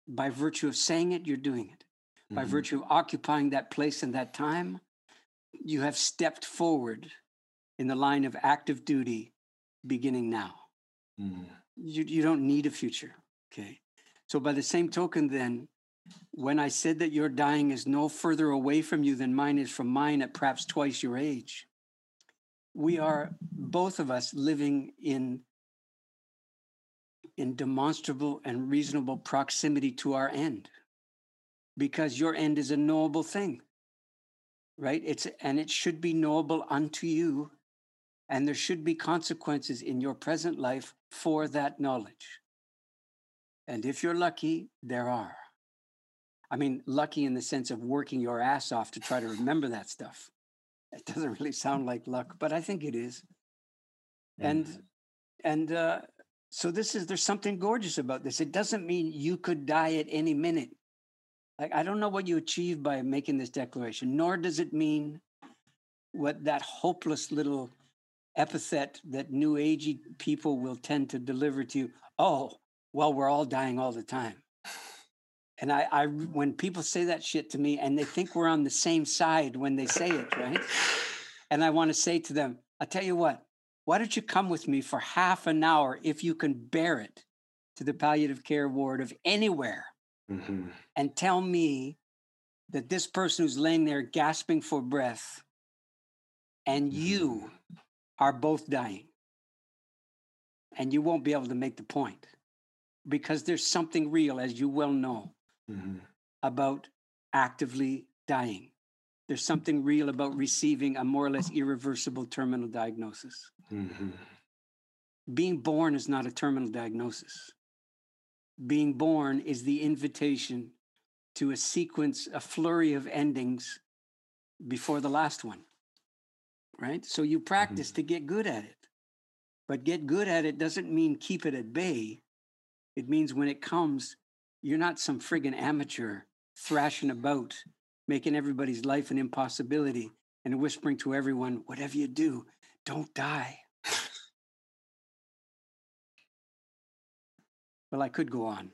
by virtue of saying it, you're doing it. Mm-hmm. By virtue of occupying that place and that time, you have stepped forward in the line of active duty beginning now. Mm. You, you don't need a future. Okay. So, by the same token, then, when I said that your dying is no further away from you than mine is from mine at perhaps twice your age, we are both of us living in in demonstrable and reasonable proximity to our end. Because your end is a knowable thing right? It's and it should be knowable unto you and there should be consequences in your present life for that knowledge and if you're lucky there are. I mean lucky in the sense of working your ass off to try to remember that stuff. It doesn't really sound like luck but i think it is. And and uh so this is there's something gorgeous about this. It doesn't mean you could die at any minute. Like i don't know what you achieve by making this declaration nor does it mean what that hopeless little epithet that new agey people will tend to deliver to you. Oh well we're all dying all the time. And I, I when people say that shit to me and they think we're on the same side when they say it right? And i want to say to them i tell you what why don't you come with me for half an hour if you can bear it to the palliative care ward of anywhere Mhm. and tell me that this person who's laying there gasping for breath and you are both dying and you won't be able to make the point because there's something real as you well know Mhm. about actively dying there's something real about receiving a more or less irreversible terminal diagnosis Mhm. being born is not a terminal diagnosis. Being born is the invitation to a sequence, a flurry of endings before the last one. Right? So you practice to get good at it. But get good at it doesn't mean keep it at bay. It means when it comes, you're not some friggin' amateur thrashing about, making everybody's life an impossibility and whispering to everyone, whatever you do, don't die. Well, I could go on.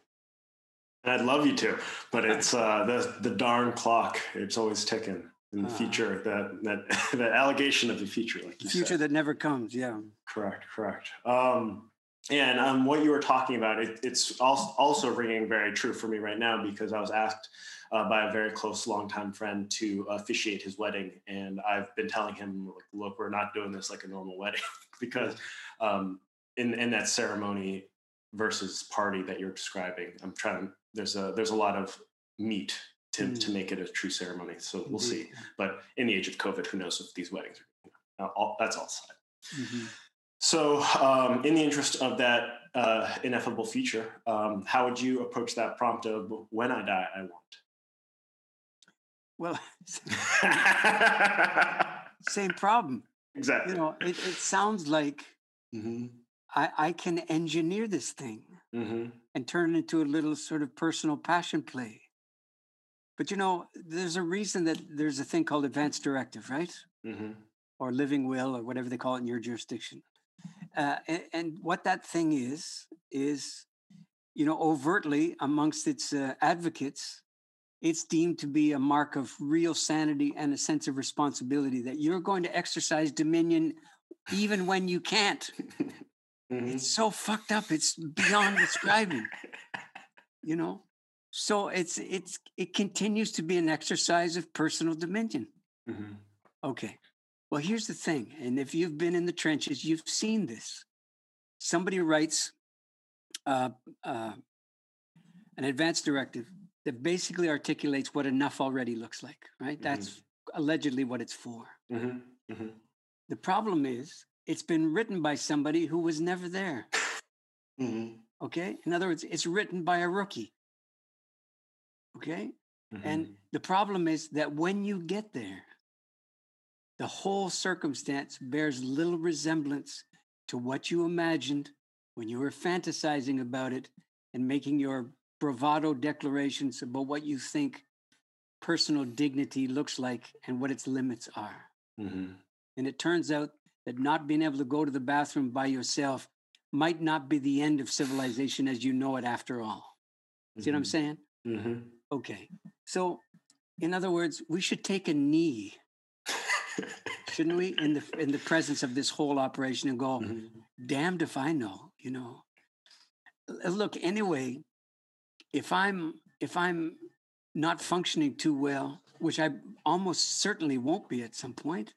I'd love you to, but it's uh, the the darn clock. It's always ticking. In the Ah. future, that that that allegation of the future, like you Future said. that never comes. Yeah. Correct, correct. Um, and um, what you were talking about, it, it's also, ringing very true for me right now because I was asked uh, by a very close, longtime friend to officiate his wedding, and I've been telling him, like, "Look, we're not doing this like a normal wedding because um, in in that ceremony versus party that you're describing, I'm trying. There's a there's a lot of meat to to Mm. make it a true ceremony. So we'll Indeed. see. But in the age of COVID, who knows if these weddings are? Uh, all, that's all side. Mhm. So, um, in the interest of that uh, ineffable future, um, how would you approach that prompt of "When I die, I want"? Well, same problem. exactly. You know, it, it sounds like hmm I, I can engineer this thing hmm and turn it into a little sort of personal passion play. But you know, there's a reason that there's a thing called advance directive, right? hmm Or living will, or whatever they call it in your jurisdiction. Uh, and, and what that thing is, is, you know, overtly amongst its uh, advocates, it's deemed to be a mark of real sanity and a sense of responsibility that you're going to exercise dominion even when you can't. hmm It's so fucked up. It's beyond describing. You know, so it's it's it continues to be an exercise of personal dominion. hmm Okay. Well, here's the thing, and if you've been in the trenches, you've seen this. Somebody writes uh, uh, an advance directive that basically articulates what enough already looks like. Right. Mhm. That's allegedly what it's for. hmm hmm The problem is, it's been written by somebody who was never there. hmm Okay. In other words, it's written by a rookie. Okay. And the problem is that when you get there, the whole circumstance bears little resemblance to what you imagined when you were fantasizing about it and making your bravado declarations about what you think personal dignity looks like and what its limits are. hmm And it turns out that not being able to go to the bathroom by yourself might not be the end of civilization as you know it after all. See what I'm saying? hmm Okay. So, in other words, we should take a knee shouldn't we, in the in the presence of this whole operation, and go, Mhm. damned if I know, you know. Look, anyway, if I'm if I'm not functioning too well, which I almost certainly won't be at some point,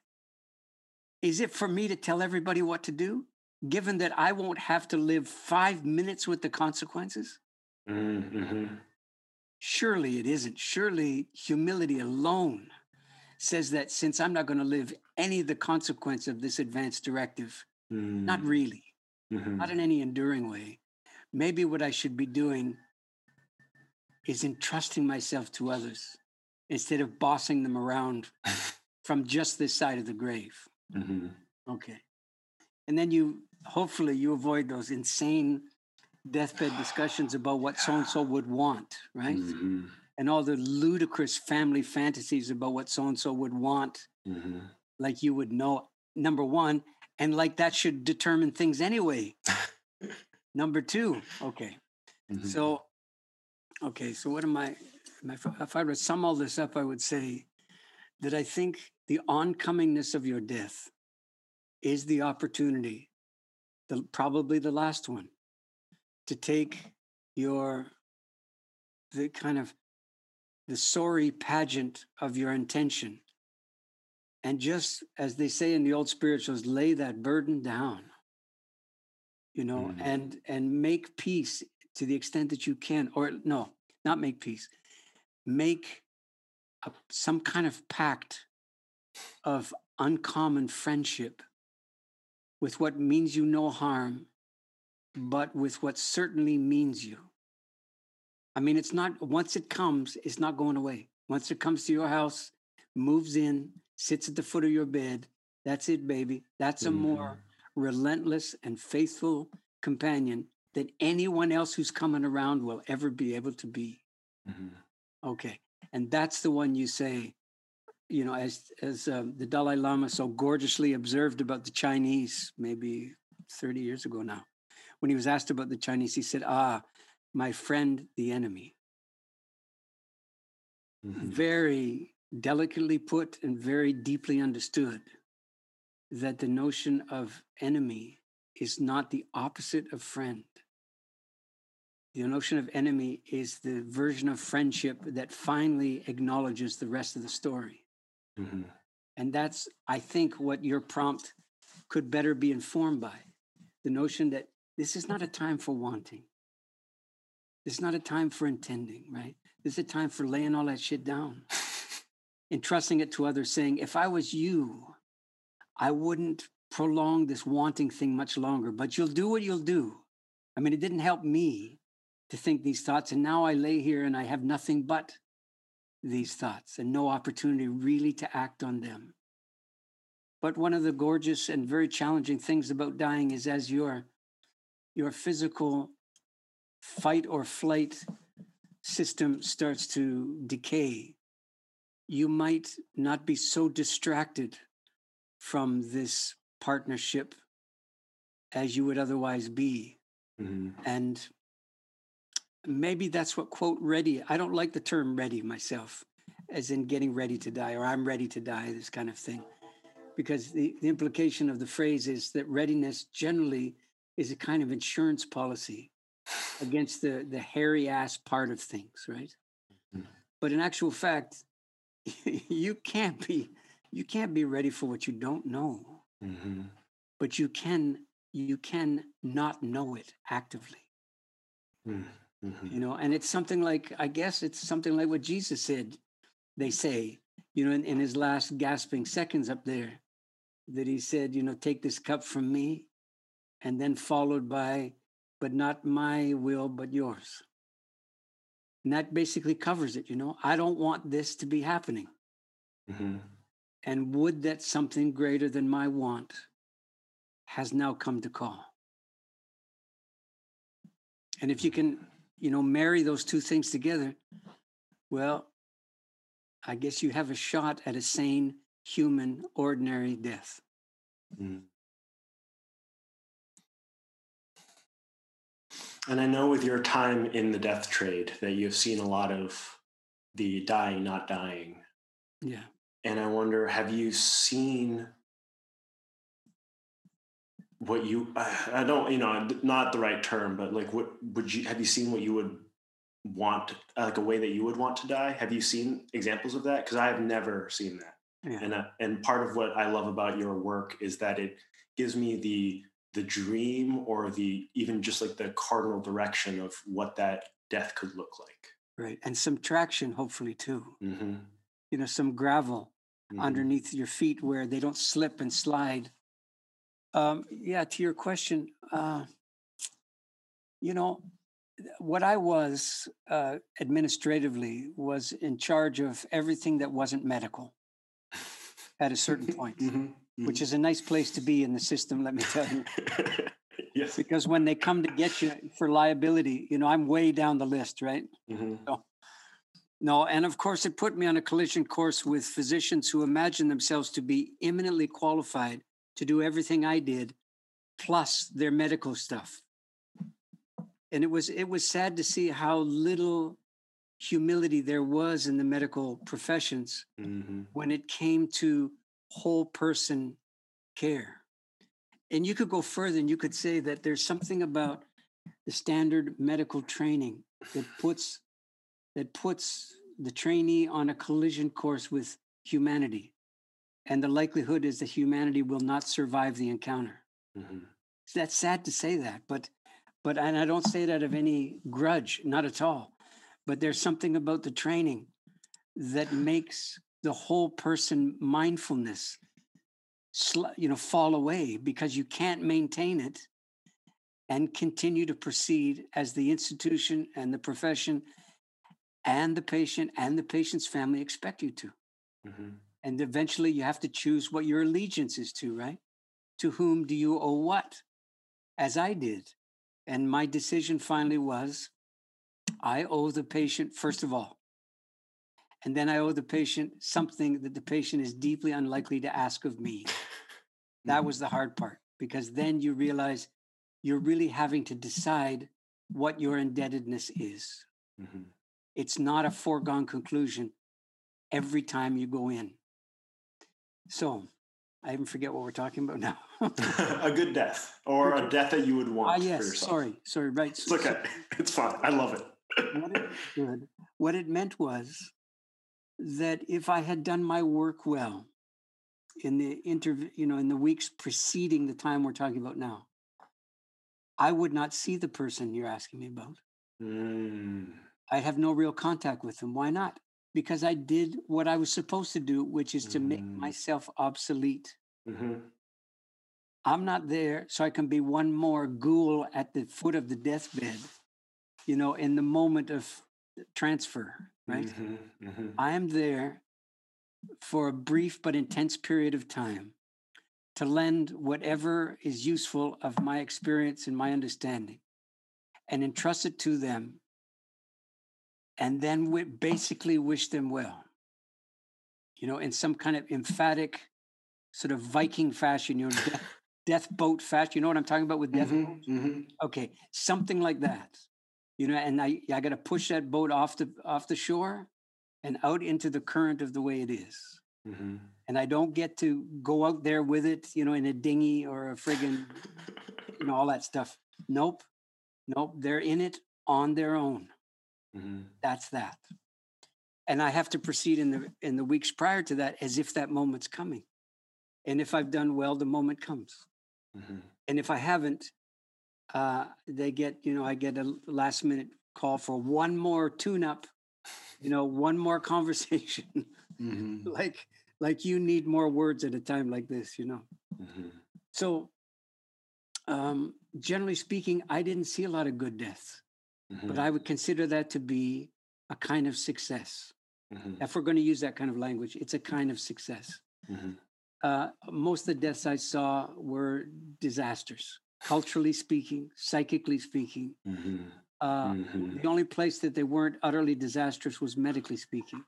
is it for me to tell everybody what to do, given that I won't have to live five minutes with the consequences? Mhm. Surely it isn't. Surely humility alone says that since I'm not going to live any of the consequence of this advance directive, not Mhm. really, Mhm. not in any enduring way, maybe what I should be doing is entrusting myself to others instead of bossing them around from just this side of the grave. Mhm. Okay. And then you hopefully you avoid those insane deathbed discussions about what so and so would want, right? Mhm. And all the ludicrous family fantasies about what so and so would want, Mhm. like you would know, number one, and like that should determine things anyway. number two, okay. Mhm. So, okay, so what am I? am I- If I were to sum all this up, I would say that I think the oncomingness of your death is the opportunity, the, probably the last one, to take your, the kind of the sorry pageant of your intention. And just, as they say in the old spirituals, lay that burden down. You know Mm. and and make peace to the extent that you can or no not make peace. Make a, some kind of pact of uncommon friendship with what means you no harm but with what certainly means you i mean it's not once it comes it's not going away once it comes to your house moves in sits at the foot of your bed that's it baby that's a more relentless and faithful companion than anyone else who's coming around will ever be able to be. Mhm. Okay, and that's the one you say, you know, as as um, the Dalai Lama so gorgeously observed about the Chinese, maybe thirty years ago now, when he was asked about the Chinese, he said, "Ah, my friend, the enemy." Mhm. Very delicately put and very deeply understood that the notion of enemy is not the opposite of friend. The notion of enemy is the version of friendship that finally acknowledges the rest of the story. Mhm. And that's, I think, what your prompt could better be informed by the notion that this is not a time for wanting. Is not a time for intending, right? This is a time for laying all that shit down, entrusting it to others, saying, if I was you, I wouldn't prolong this wanting thing much longer, but you'll do what you'll do. I mean, it didn't help me to think these thoughts. And now I lay here and I have nothing but these thoughts and no opportunity really to act on them. But one of the gorgeous and very challenging things about dying is as your your physical fight or flight system starts to decay, you might not be so distracted from this partnership as you would otherwise be. Mhm. And maybe that's what quote ready. I don't like the term ready myself, as in getting ready to die or I'm ready to die, this kind of thing. Because the, the implication of the phrase is that readiness generally is a kind of insurance policy against the, the hairy ass part of things, right? Mhm. But in actual fact, you can't be you can't be ready for what you don't know, Mhm. but you can you can not know it actively. Mhm. Mhm. you know and it's something like i guess it's something like what jesus said they say you know in, in his last gasping seconds up there that he said you know take this cup from me and then followed by but not my will but yours. And that basically covers it you know? I don't want this to be happening. Mhm. and would that something greater than my want has now come to call. And if you can you know marry those two things together well i guess you have a shot at a sane human ordinary death. Mhm. And I know with your time in the death trade that you've seen a lot of the dying, not dying. yeah And I wonder, have you seen what you I don't you know not the right term, but like what would you have you seen what you would want like a way that you would want to die? Have you seen examples of that? Because I have never seen that. Yeah. And uh, and part of what I love about your work is that it gives me the the dream or the even just like the cardinal direction of what that death could look like. Right, and some traction, hopefully too. Mm-hmm. You know, some gravel mm-hmm. underneath your feet where they don't slip and slide. Um, yeah, to your question, uh, you know, what I was uh, administratively was in charge of everything that wasn't medical at a certain point, mm-hmm, mm-hmm. which is a nice place to be in the system, let me tell you. yes. Because when they come to get you for liability, you know, I'm way down the list, right? Mm-hmm. So, no, and of course, it put me on a collision course with physicians who imagine themselves to be eminently qualified to do everything I did, plus their medical stuff. And it was it was sad to see how little humility there was in the medical professions mm-hmm. when it came to whole person care. And you could go further and you could say that there's something about the standard medical training that puts that puts the trainee on a collision course with humanity. And the likelihood is that humanity will not survive the encounter. Mm-hmm. That's sad to say that, but but and I don't say that of any grudge, not at all. But there's something about the training that makes the whole person mindfulness you know fall away because you can't maintain it and continue to proceed as the institution and the profession and the patient and the patient's family expect you to. Mm-hmm. And eventually you have to choose what your allegiance is to, right? To whom do you owe what? As I did. And my decision finally was I owe the patient, first of all. And then I owe the patient something that the patient is deeply unlikely to ask of me. that mm-hmm. was the hard part because then you realize you're really having to decide what your indebtedness is. Mm-hmm. It's not a foregone conclusion every time you go in. So I even forget what we're talking about now. a good death or a death that you would want. Ah, yes. Sorry. Sorry. Right. It's okay. So, it's fine. I love it. what, it what it meant was that if I had done my work well in the interview, you know, in the weeks preceding the time we're talking about now, I would not see the person you're asking me about. Mm. I'd have no real contact with them. Why not? Because I did what I was supposed to do, which is to mm. make myself obsolete. Mm-hmm. I'm not there so I can be one more ghoul at the foot of the deathbed, you know, in the moment of transfer, right? Mm-hmm. Mm-hmm. I am there for a brief but intense period of time to lend whatever is useful of my experience and my understanding and entrust it to them and then basically wish them well. You know, in some kind of emphatic, sort of Viking fashion, you know, death, death boat fashion. You know what I'm talking about with death mm-hmm, boats? Mm-hmm. Okay, something like that. You know, and I I got to push that boat off the off the shore and out into the current of the way it is. Mm-hmm. And I don't get to go out there with it, you know, in a dinghy or a friggin', you know, all that stuff. Nope, nope. They're in it on their own. Mm-hmm. That's that. And I have to proceed in the in the weeks prior to that as if that moment's coming. And if I've done well, the moment comes. Mm-hmm. And if I haven't, uh, they get, you know, I get a last minute call for one more tune up, you know, one more conversation. Mm-hmm. like, like you need more words at a time like this, you know. Mm-hmm. So, um, generally speaking, I didn't see a lot of good deaths. Mm-hmm. But I would consider that to be a kind of success. Mm-hmm. If we're going to use that kind of language, it's a kind of success. Mm-hmm. Uh, most of the deaths I saw were disasters, culturally speaking, psychically speaking. Mm-hmm. Uh, mm-hmm. the only place that they weren't utterly disastrous was medically speaking.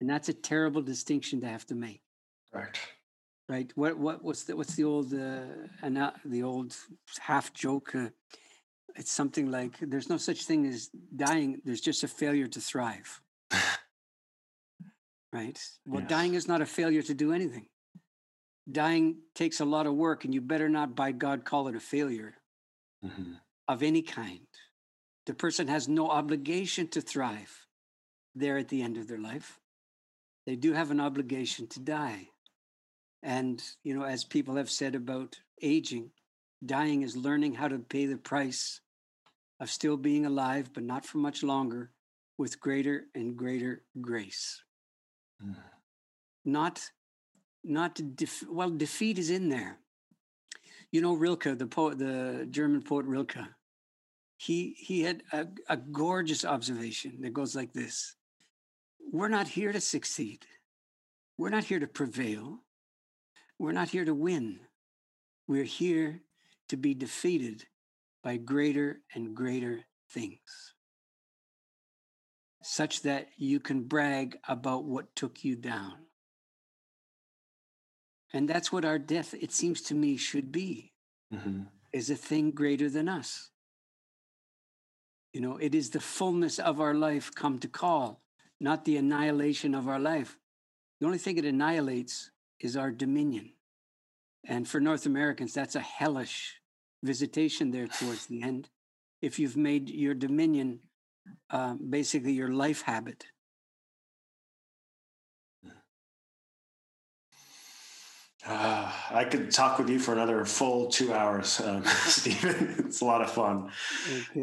And that's a terrible distinction to have to make. Right. Right. What what what's the what's the old uh, the old half joke? Uh, it's something like there's no such thing as dying there's just a failure to thrive right well yes. dying is not a failure to do anything dying takes a lot of work, and you better not, by God, call it a failure Mhm. of any kind. The person has no obligation to thrive there at the end of their life. They do have an obligation to die. And, you know, as people have said about aging, dying is learning how to pay the price of still being alive, but not for much longer, with greater and greater grace. Mm. Not, not to def- well, defeat is in there. You know, Rilke, the poet, the German poet Rilke, he he had a, a gorgeous observation that goes like this: We're not here to succeed. We're not here to prevail. We're not here to win. We're here to be defeated by greater and greater things, such that you can brag about what took you down. And that's what our death, it seems to me, should be Mhm. is a thing greater than us. You know, it is the fullness of our life come to call, not the annihilation of our life. The only thing it annihilates is our dominion. And for North Americans, that's a hellish visitation there towards the end. If you've made your dominion um, basically your life habit. Ah, I could talk with you for another full two hours, um, Stephen. it's a lot of fun.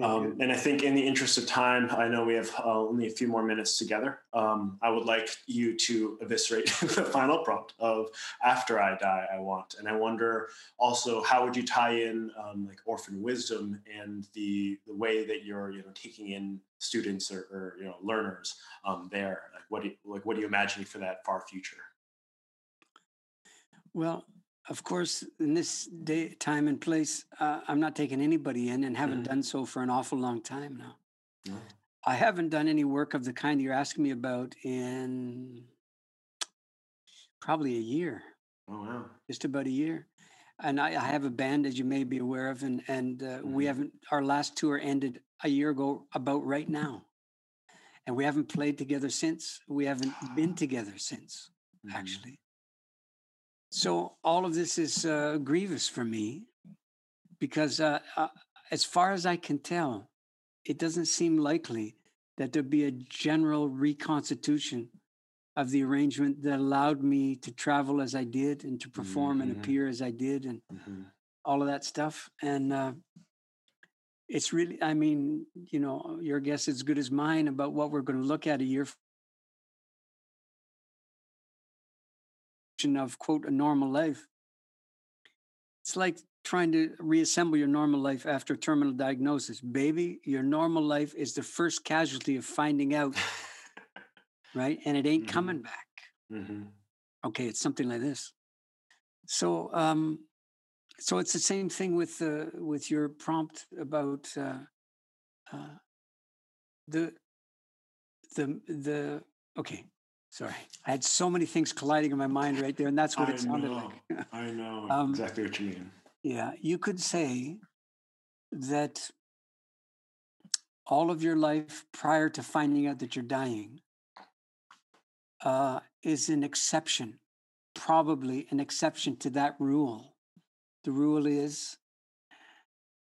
Um, and I think, in the interest of time, I know we have uh, only a few more minutes together. Um, I would like you to eviscerate the final prompt of "After I die, I want." And I wonder also how would you tie in um, like orphan wisdom and the the way that you're you know taking in students or, or you know learners um, there. Like what do you, like what do you imagine for that far future? Well, of course, in this day, time and place, uh, I'm not taking anybody in and haven't Mhm. done so for an awful long time now. Yeah. I haven't done any work of the kind you're asking me about in probably a year, Oh wow! just about a year. And I, I have a band, as you may be aware of, and and uh, we Mhm. haven't. Our last tour ended a year ago, about right now, and we haven't played together since. We haven't been together since Mhm. actually. So all of this is uh, grievous for me because, uh, uh, as far as I can tell, it doesn't seem likely that there'd be a general reconstitution of the arrangement that allowed me to travel as I did and to perform and Mhm. appear as I did and Mhm. all of that stuff. And uh, it's really, I mean, you know, your guess is as good as mine about what we're going to look at a year of quote a normal life. It's like trying to reassemble your normal life after terminal diagnosis. Baby, your normal life is the first casualty of finding out, right? And it ain't Mhm. coming back. Mhm. Okay, it's something like this. So, um, so it's the same thing with uh, with your prompt about uh, uh, the the the. Okay, sorry, I had so many things colliding in my mind right there, and that's what I it sounded know. like. I know Um, exactly what you mean. Yeah, you could say that all of your life prior to finding out that you're dying uh, is an exception, probably an exception to that rule. The rule is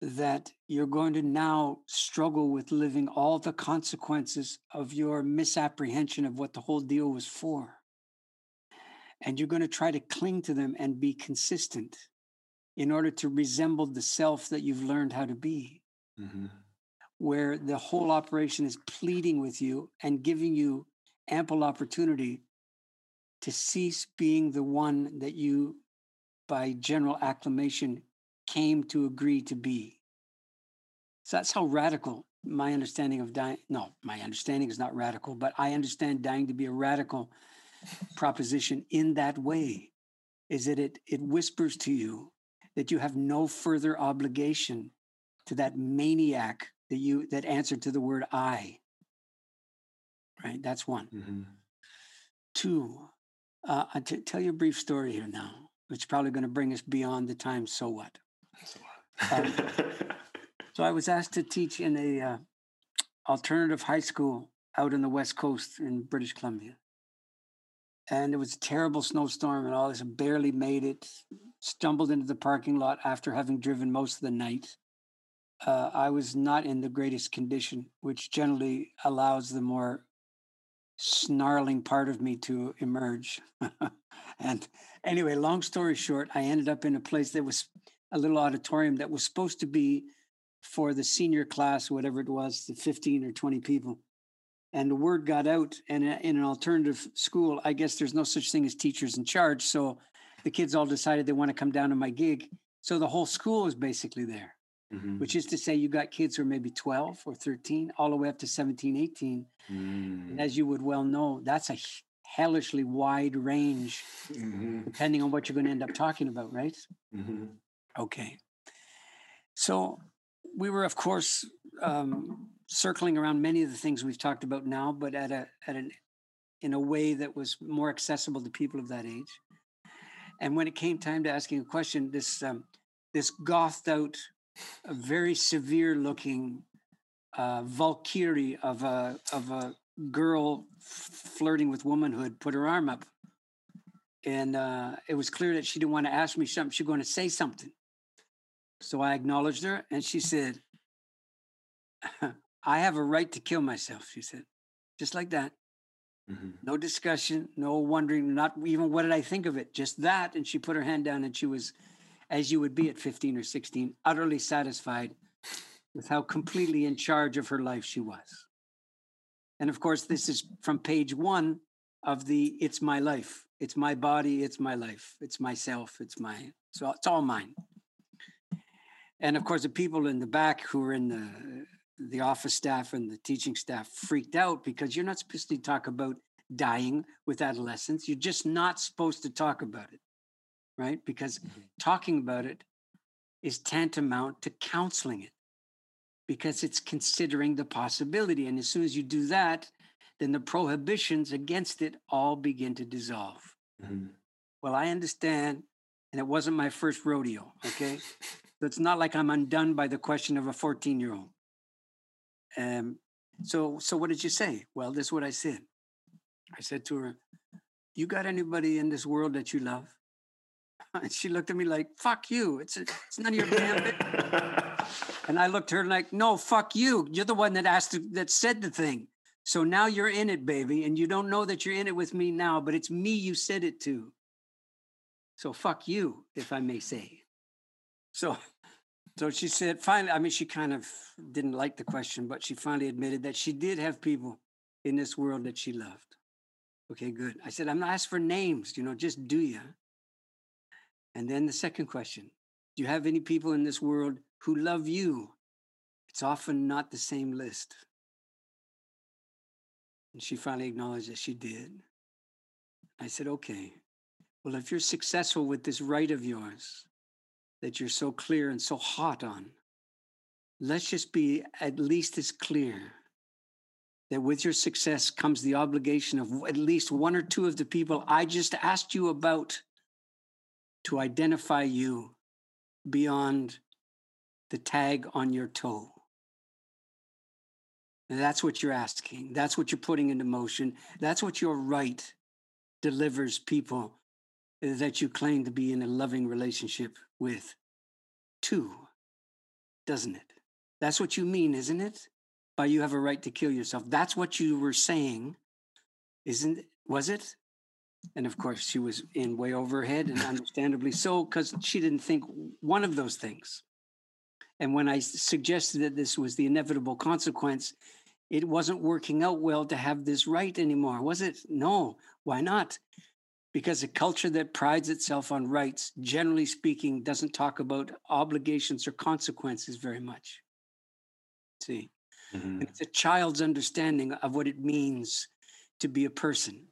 that you're going to now struggle with living all the consequences of your misapprehension of what the whole deal was for. And you're going to try to cling to them and be consistent in order to resemble the self that you've learned how to be, hmm where the whole operation is pleading with you and giving you ample opportunity to cease being the one that you, by general acclamation, came to agree to be. So that's how radical my understanding of dying. No, my understanding is not radical, but I understand dying to be a radical proposition in that way. Is that it? It whispers to you that you have no further obligation to that maniac that you that answered to the word I. Right. That's one. hmm Two. Uh, I'll t- tell you a brief story here now, which is probably going to bring us beyond the time. So what? Um, So I was asked to teach in a uh, alternative high school out in the west coast in British Columbia, and it was a terrible snowstorm and all this. Barely made it. Stumbled into the parking lot after having driven most of the night. Uh, I was not in the greatest condition, which generally allows the more snarling part of me to emerge. and anyway, long story short, I ended up in a place that was a little auditorium that was supposed to be for the senior class, whatever it was, the 15 or 20 people. And the word got out, and in an alternative school, I guess there's no such thing as teachers in charge. So the kids all decided they want to come down to my gig. So the whole school is basically there, mm-hmm. which is to say, you got kids who are maybe 12 or 13, all the way up to 17, 18. Mm. And as you would well know, that's a hellishly wide range, mm-hmm. depending on what you're going to end up talking about, right? Mm-hmm. Okay. So we were, of course, um, circling around many of the things we've talked about now, but at a at an in a way that was more accessible to people of that age. And when it came time to asking a question, this um, this gothed out, a very severe looking uh, Valkyrie of a of a girl flirting with womanhood put her arm up, and uh, it was clear that she didn't want to ask me something. She was going to say something. So I acknowledged her, and she said, I have a right to kill myself, she said, just like that. Mm-hmm. No discussion, no wondering, not even what did I think of it, just that. And she put her hand down, and she was, as you would be at 15 or 16, utterly satisfied with how completely in charge of her life she was. And of course, this is from page one of the It's My Life. It's my body, it's my life, it's myself, it's my, so it's all mine and of course the people in the back who were in the the office staff and the teaching staff freaked out because you're not supposed to talk about dying with adolescents. You're just not supposed to talk about it right? Because mm-hmm. talking about it is tantamount to counseling it because it's considering the possibility. And as soon as you do that then the prohibitions against it all begin to dissolve. Mm-hmm. well i understand and it wasn't my first rodeo okay So it's not like I'm undone by the question of a 14 year old. Um, so, so what did you say? Well, this is what I said. I said to her, "You got anybody in this world that you love?" And she looked at me like, "Fuck you! It's it's none of your damn business." and I looked at her like, "No, fuck you! You're the one that asked to, that said the thing. So now you're in it, baby, and you don't know that you're in it with me now, but it's me you said it to. So fuck you, if I may say." So, so she said, finally, I mean, she kind of didn't like the question, but she finally admitted that she did have people in this world that she loved. Okay, good. I said, I'm not asking for names, you know, just do you? And then the second question Do you have any people in this world who love you? It's often not the same list. And she finally acknowledged that she did. I said, okay, well, if you're successful with this right of yours, that you're so clear and so hot on. Let's just be at least as clear that with your success comes the obligation of at least one or two of the people I just asked you about to identify you beyond the tag on your toe. And that's what you're asking. That's what you're putting into motion. That's what your right delivers people that you claim to be in a loving relationship with two, doesn't it? That's what you mean, isn't it? By you have a right to kill yourself. That's what you were saying, isn't was it? And of course, she was in way over her head, and understandably so, because she didn't think one of those things. And when I suggested that this was the inevitable consequence, it wasn't working out well to have this right anymore, was it? No. Why not? Because a culture that prides itself on rights, generally speaking, doesn't talk about obligations or consequences very much. See, mm-hmm. it's a child's understanding of what it means to be a person.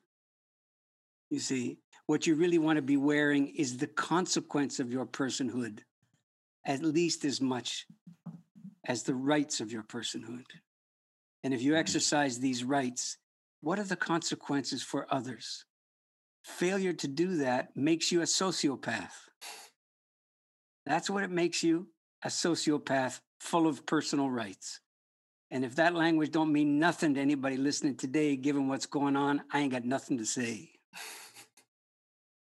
You see, what you really want to be wearing is the consequence of your personhood, at least as much as the rights of your personhood. And if you mm-hmm. exercise these rights, what are the consequences for others? Failure to do that makes you a sociopath. That's what it makes you a sociopath full of personal rights. And if that language don't mean nothing to anybody listening today, given what's going on, I ain't got nothing to say.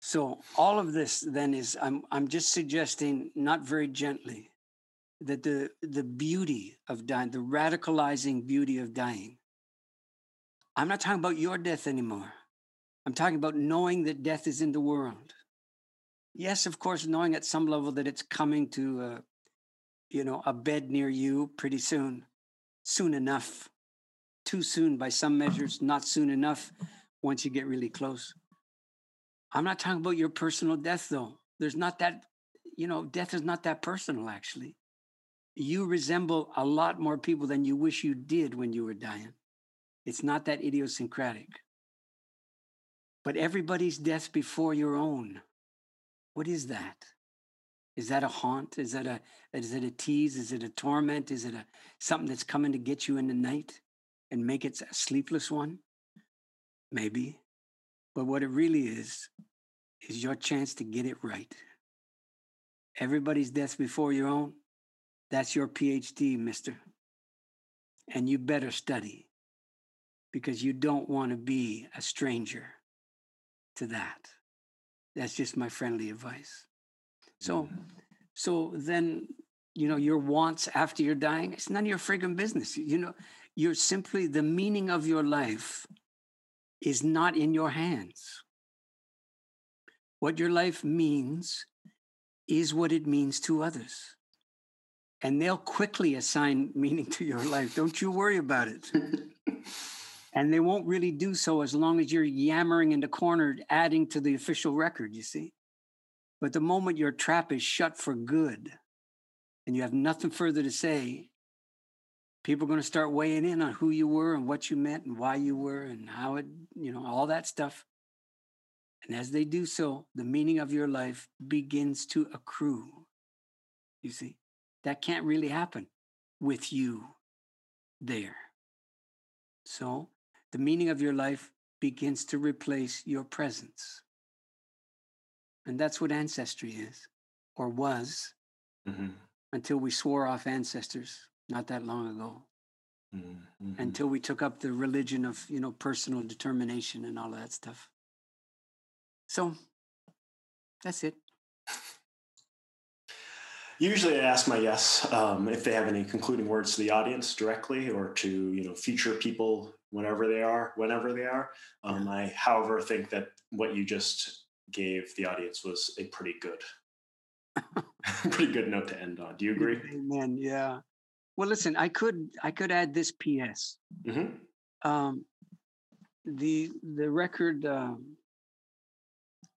So all of this then is I'm I'm just suggesting, not very gently, that the the beauty of dying, the radicalizing beauty of dying. I'm not talking about your death anymore. I'm talking about knowing that death is in the world. Yes, of course, knowing at some level that it's coming to, uh, you know, a bed near you pretty soon, soon enough, too soon by some measures, not soon enough once you get really close. I'm not talking about your personal death, though. There's not that, you know, death is not that personal, actually. You resemble a lot more people than you wish you did when you were dying. It's not that idiosyncratic. But everybody's death before your own. What is that? Is that a haunt? Is that a is it a tease? Is it a torment? Is it a something that's coming to get you in the night and make it a sleepless one? Maybe. But what it really is, is your chance to get it right. Everybody's death before your own. That's your PhD, mister. And you better study because you don't want to be a stranger to that. That's just my friendly advice. So, mm-hmm. so then, you know, your wants after you're dying, it's none of your friggin' business. You know, you're simply the meaning of your life is not in your hands. What your life means is what it means to others. And they'll quickly assign meaning to your life. Don't you worry about it. and they won't really do so as long as you're yammering in the corner, adding to the official record, you see. But the moment your trap is shut for good and you have nothing further to say, people are going to start weighing in on who you were and what you meant and why you were and how it, you know, all that stuff. And as they do so, the meaning of your life begins to accrue. You see, that can't really happen with you there. So the meaning of your life begins to replace your presence. And that's what ancestry is, or was, mm-hmm. until we swore off ancestors not that long ago. Mm-hmm. Until we took up the religion of, you know, personal determination and all of that stuff. So that's it. Usually, I ask my guests um, if they have any concluding words to the audience directly, or to you know future people whenever they are, whenever they are. Um, I, however, think that what you just gave the audience was a pretty good, pretty good note to end on. Do you agree? Amen. Yeah. Well, listen, I could I could add this P.S. Mm-hmm. Um, the the record um,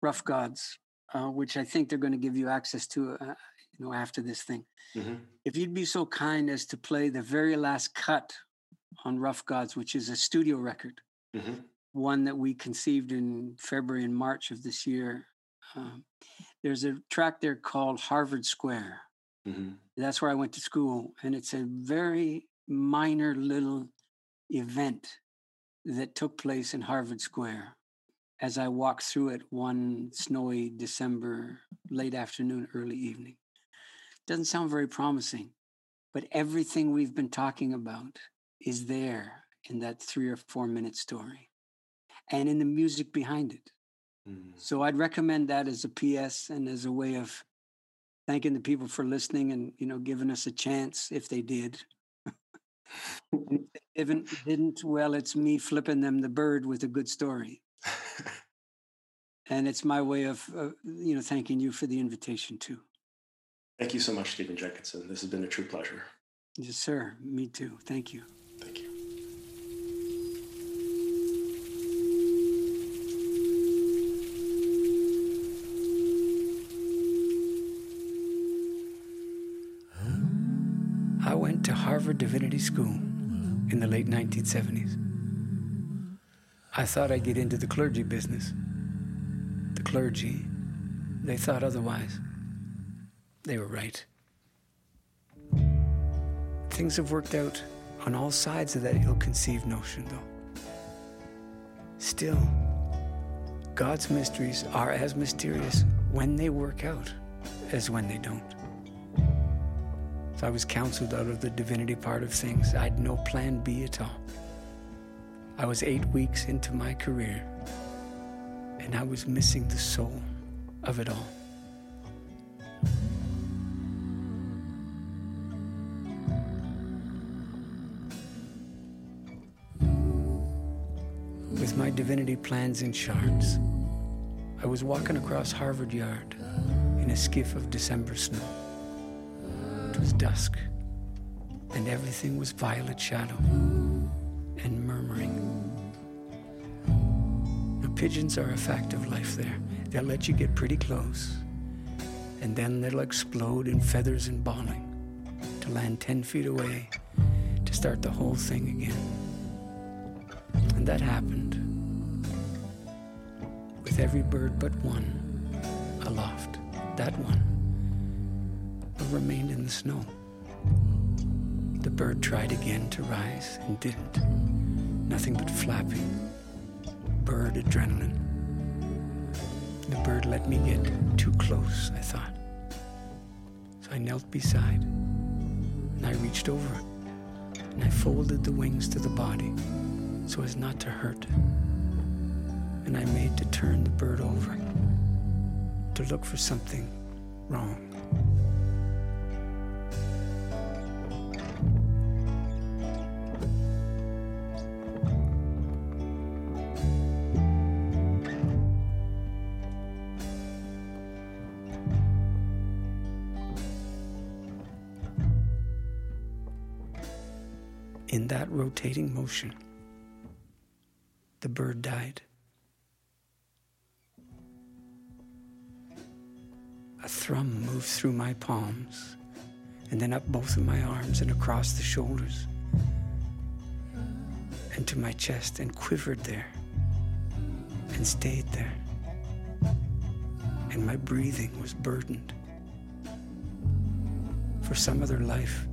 Rough Gods, uh, which I think they're going to give you access to, uh, you know, after this thing. Mm-hmm. If you'd be so kind as to play the very last cut on Rough Gods, which is a studio record, mm-hmm. one that we conceived in February and March of this year. Um, there's a track there called Harvard Square. Mm-hmm. That's where I went to school, and it's a very minor little event that took place in Harvard Square as I walked through it one snowy December late afternoon, early evening. Doesn't sound very promising, but everything we've been talking about is there in that three or four minute story and in the music behind it. Mm-hmm. So I'd recommend that as a PS and as a way of thanking the people for listening and you know giving us a chance if they did. if they didn't, well, it's me flipping them the bird with a good story. and it's my way of uh, you know thanking you for the invitation too. Thank you so much, Stephen Jenkinson. This has been a true pleasure. Yes, sir. Me too. Thank you. Thank you. I went to Harvard Divinity School in the late 1970s. I thought I'd get into the clergy business. The clergy, they thought otherwise. They were right. Things have worked out on all sides of that ill conceived notion, though. Still, God's mysteries are as mysterious when they work out as when they don't. So I was counseled out of the divinity part of things. I had no plan B at all. I was eight weeks into my career, and I was missing the soul. of it all. My divinity plans in shards, I was walking across Harvard Yard in a skiff of December snow. It was dusk, and everything was violet shadow and murmuring. The pigeons are a fact of life there. They'll let you get pretty close, and then they'll explode in feathers and bawling to land 10 feet away to start the whole thing again. And that happened with every bird but one aloft. That one remained in the snow. The bird tried again to rise and didn't. Nothing but flapping. Bird adrenaline. The bird let me get too close, I thought. So I knelt beside and I reached over and I folded the wings to the body so as not to hurt. And I made to turn the bird over to look for something wrong. In that rotating motion, the bird died. Thrum moved through my palms and then up both of my arms and across the shoulders and to my chest and quivered there and stayed there. And my breathing was burdened. For some other life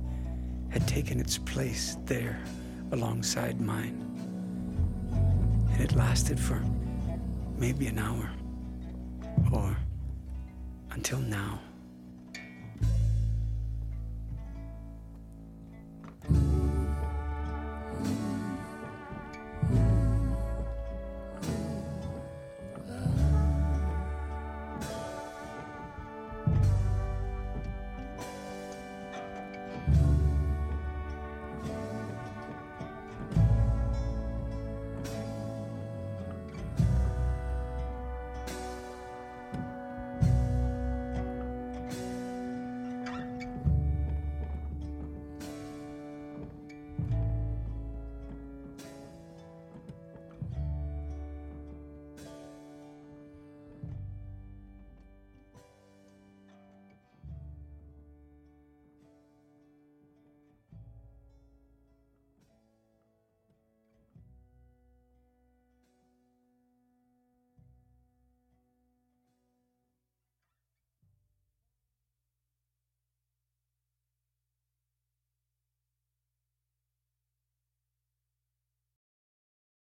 had taken its place there alongside mine. And it lasted for maybe an hour or until now.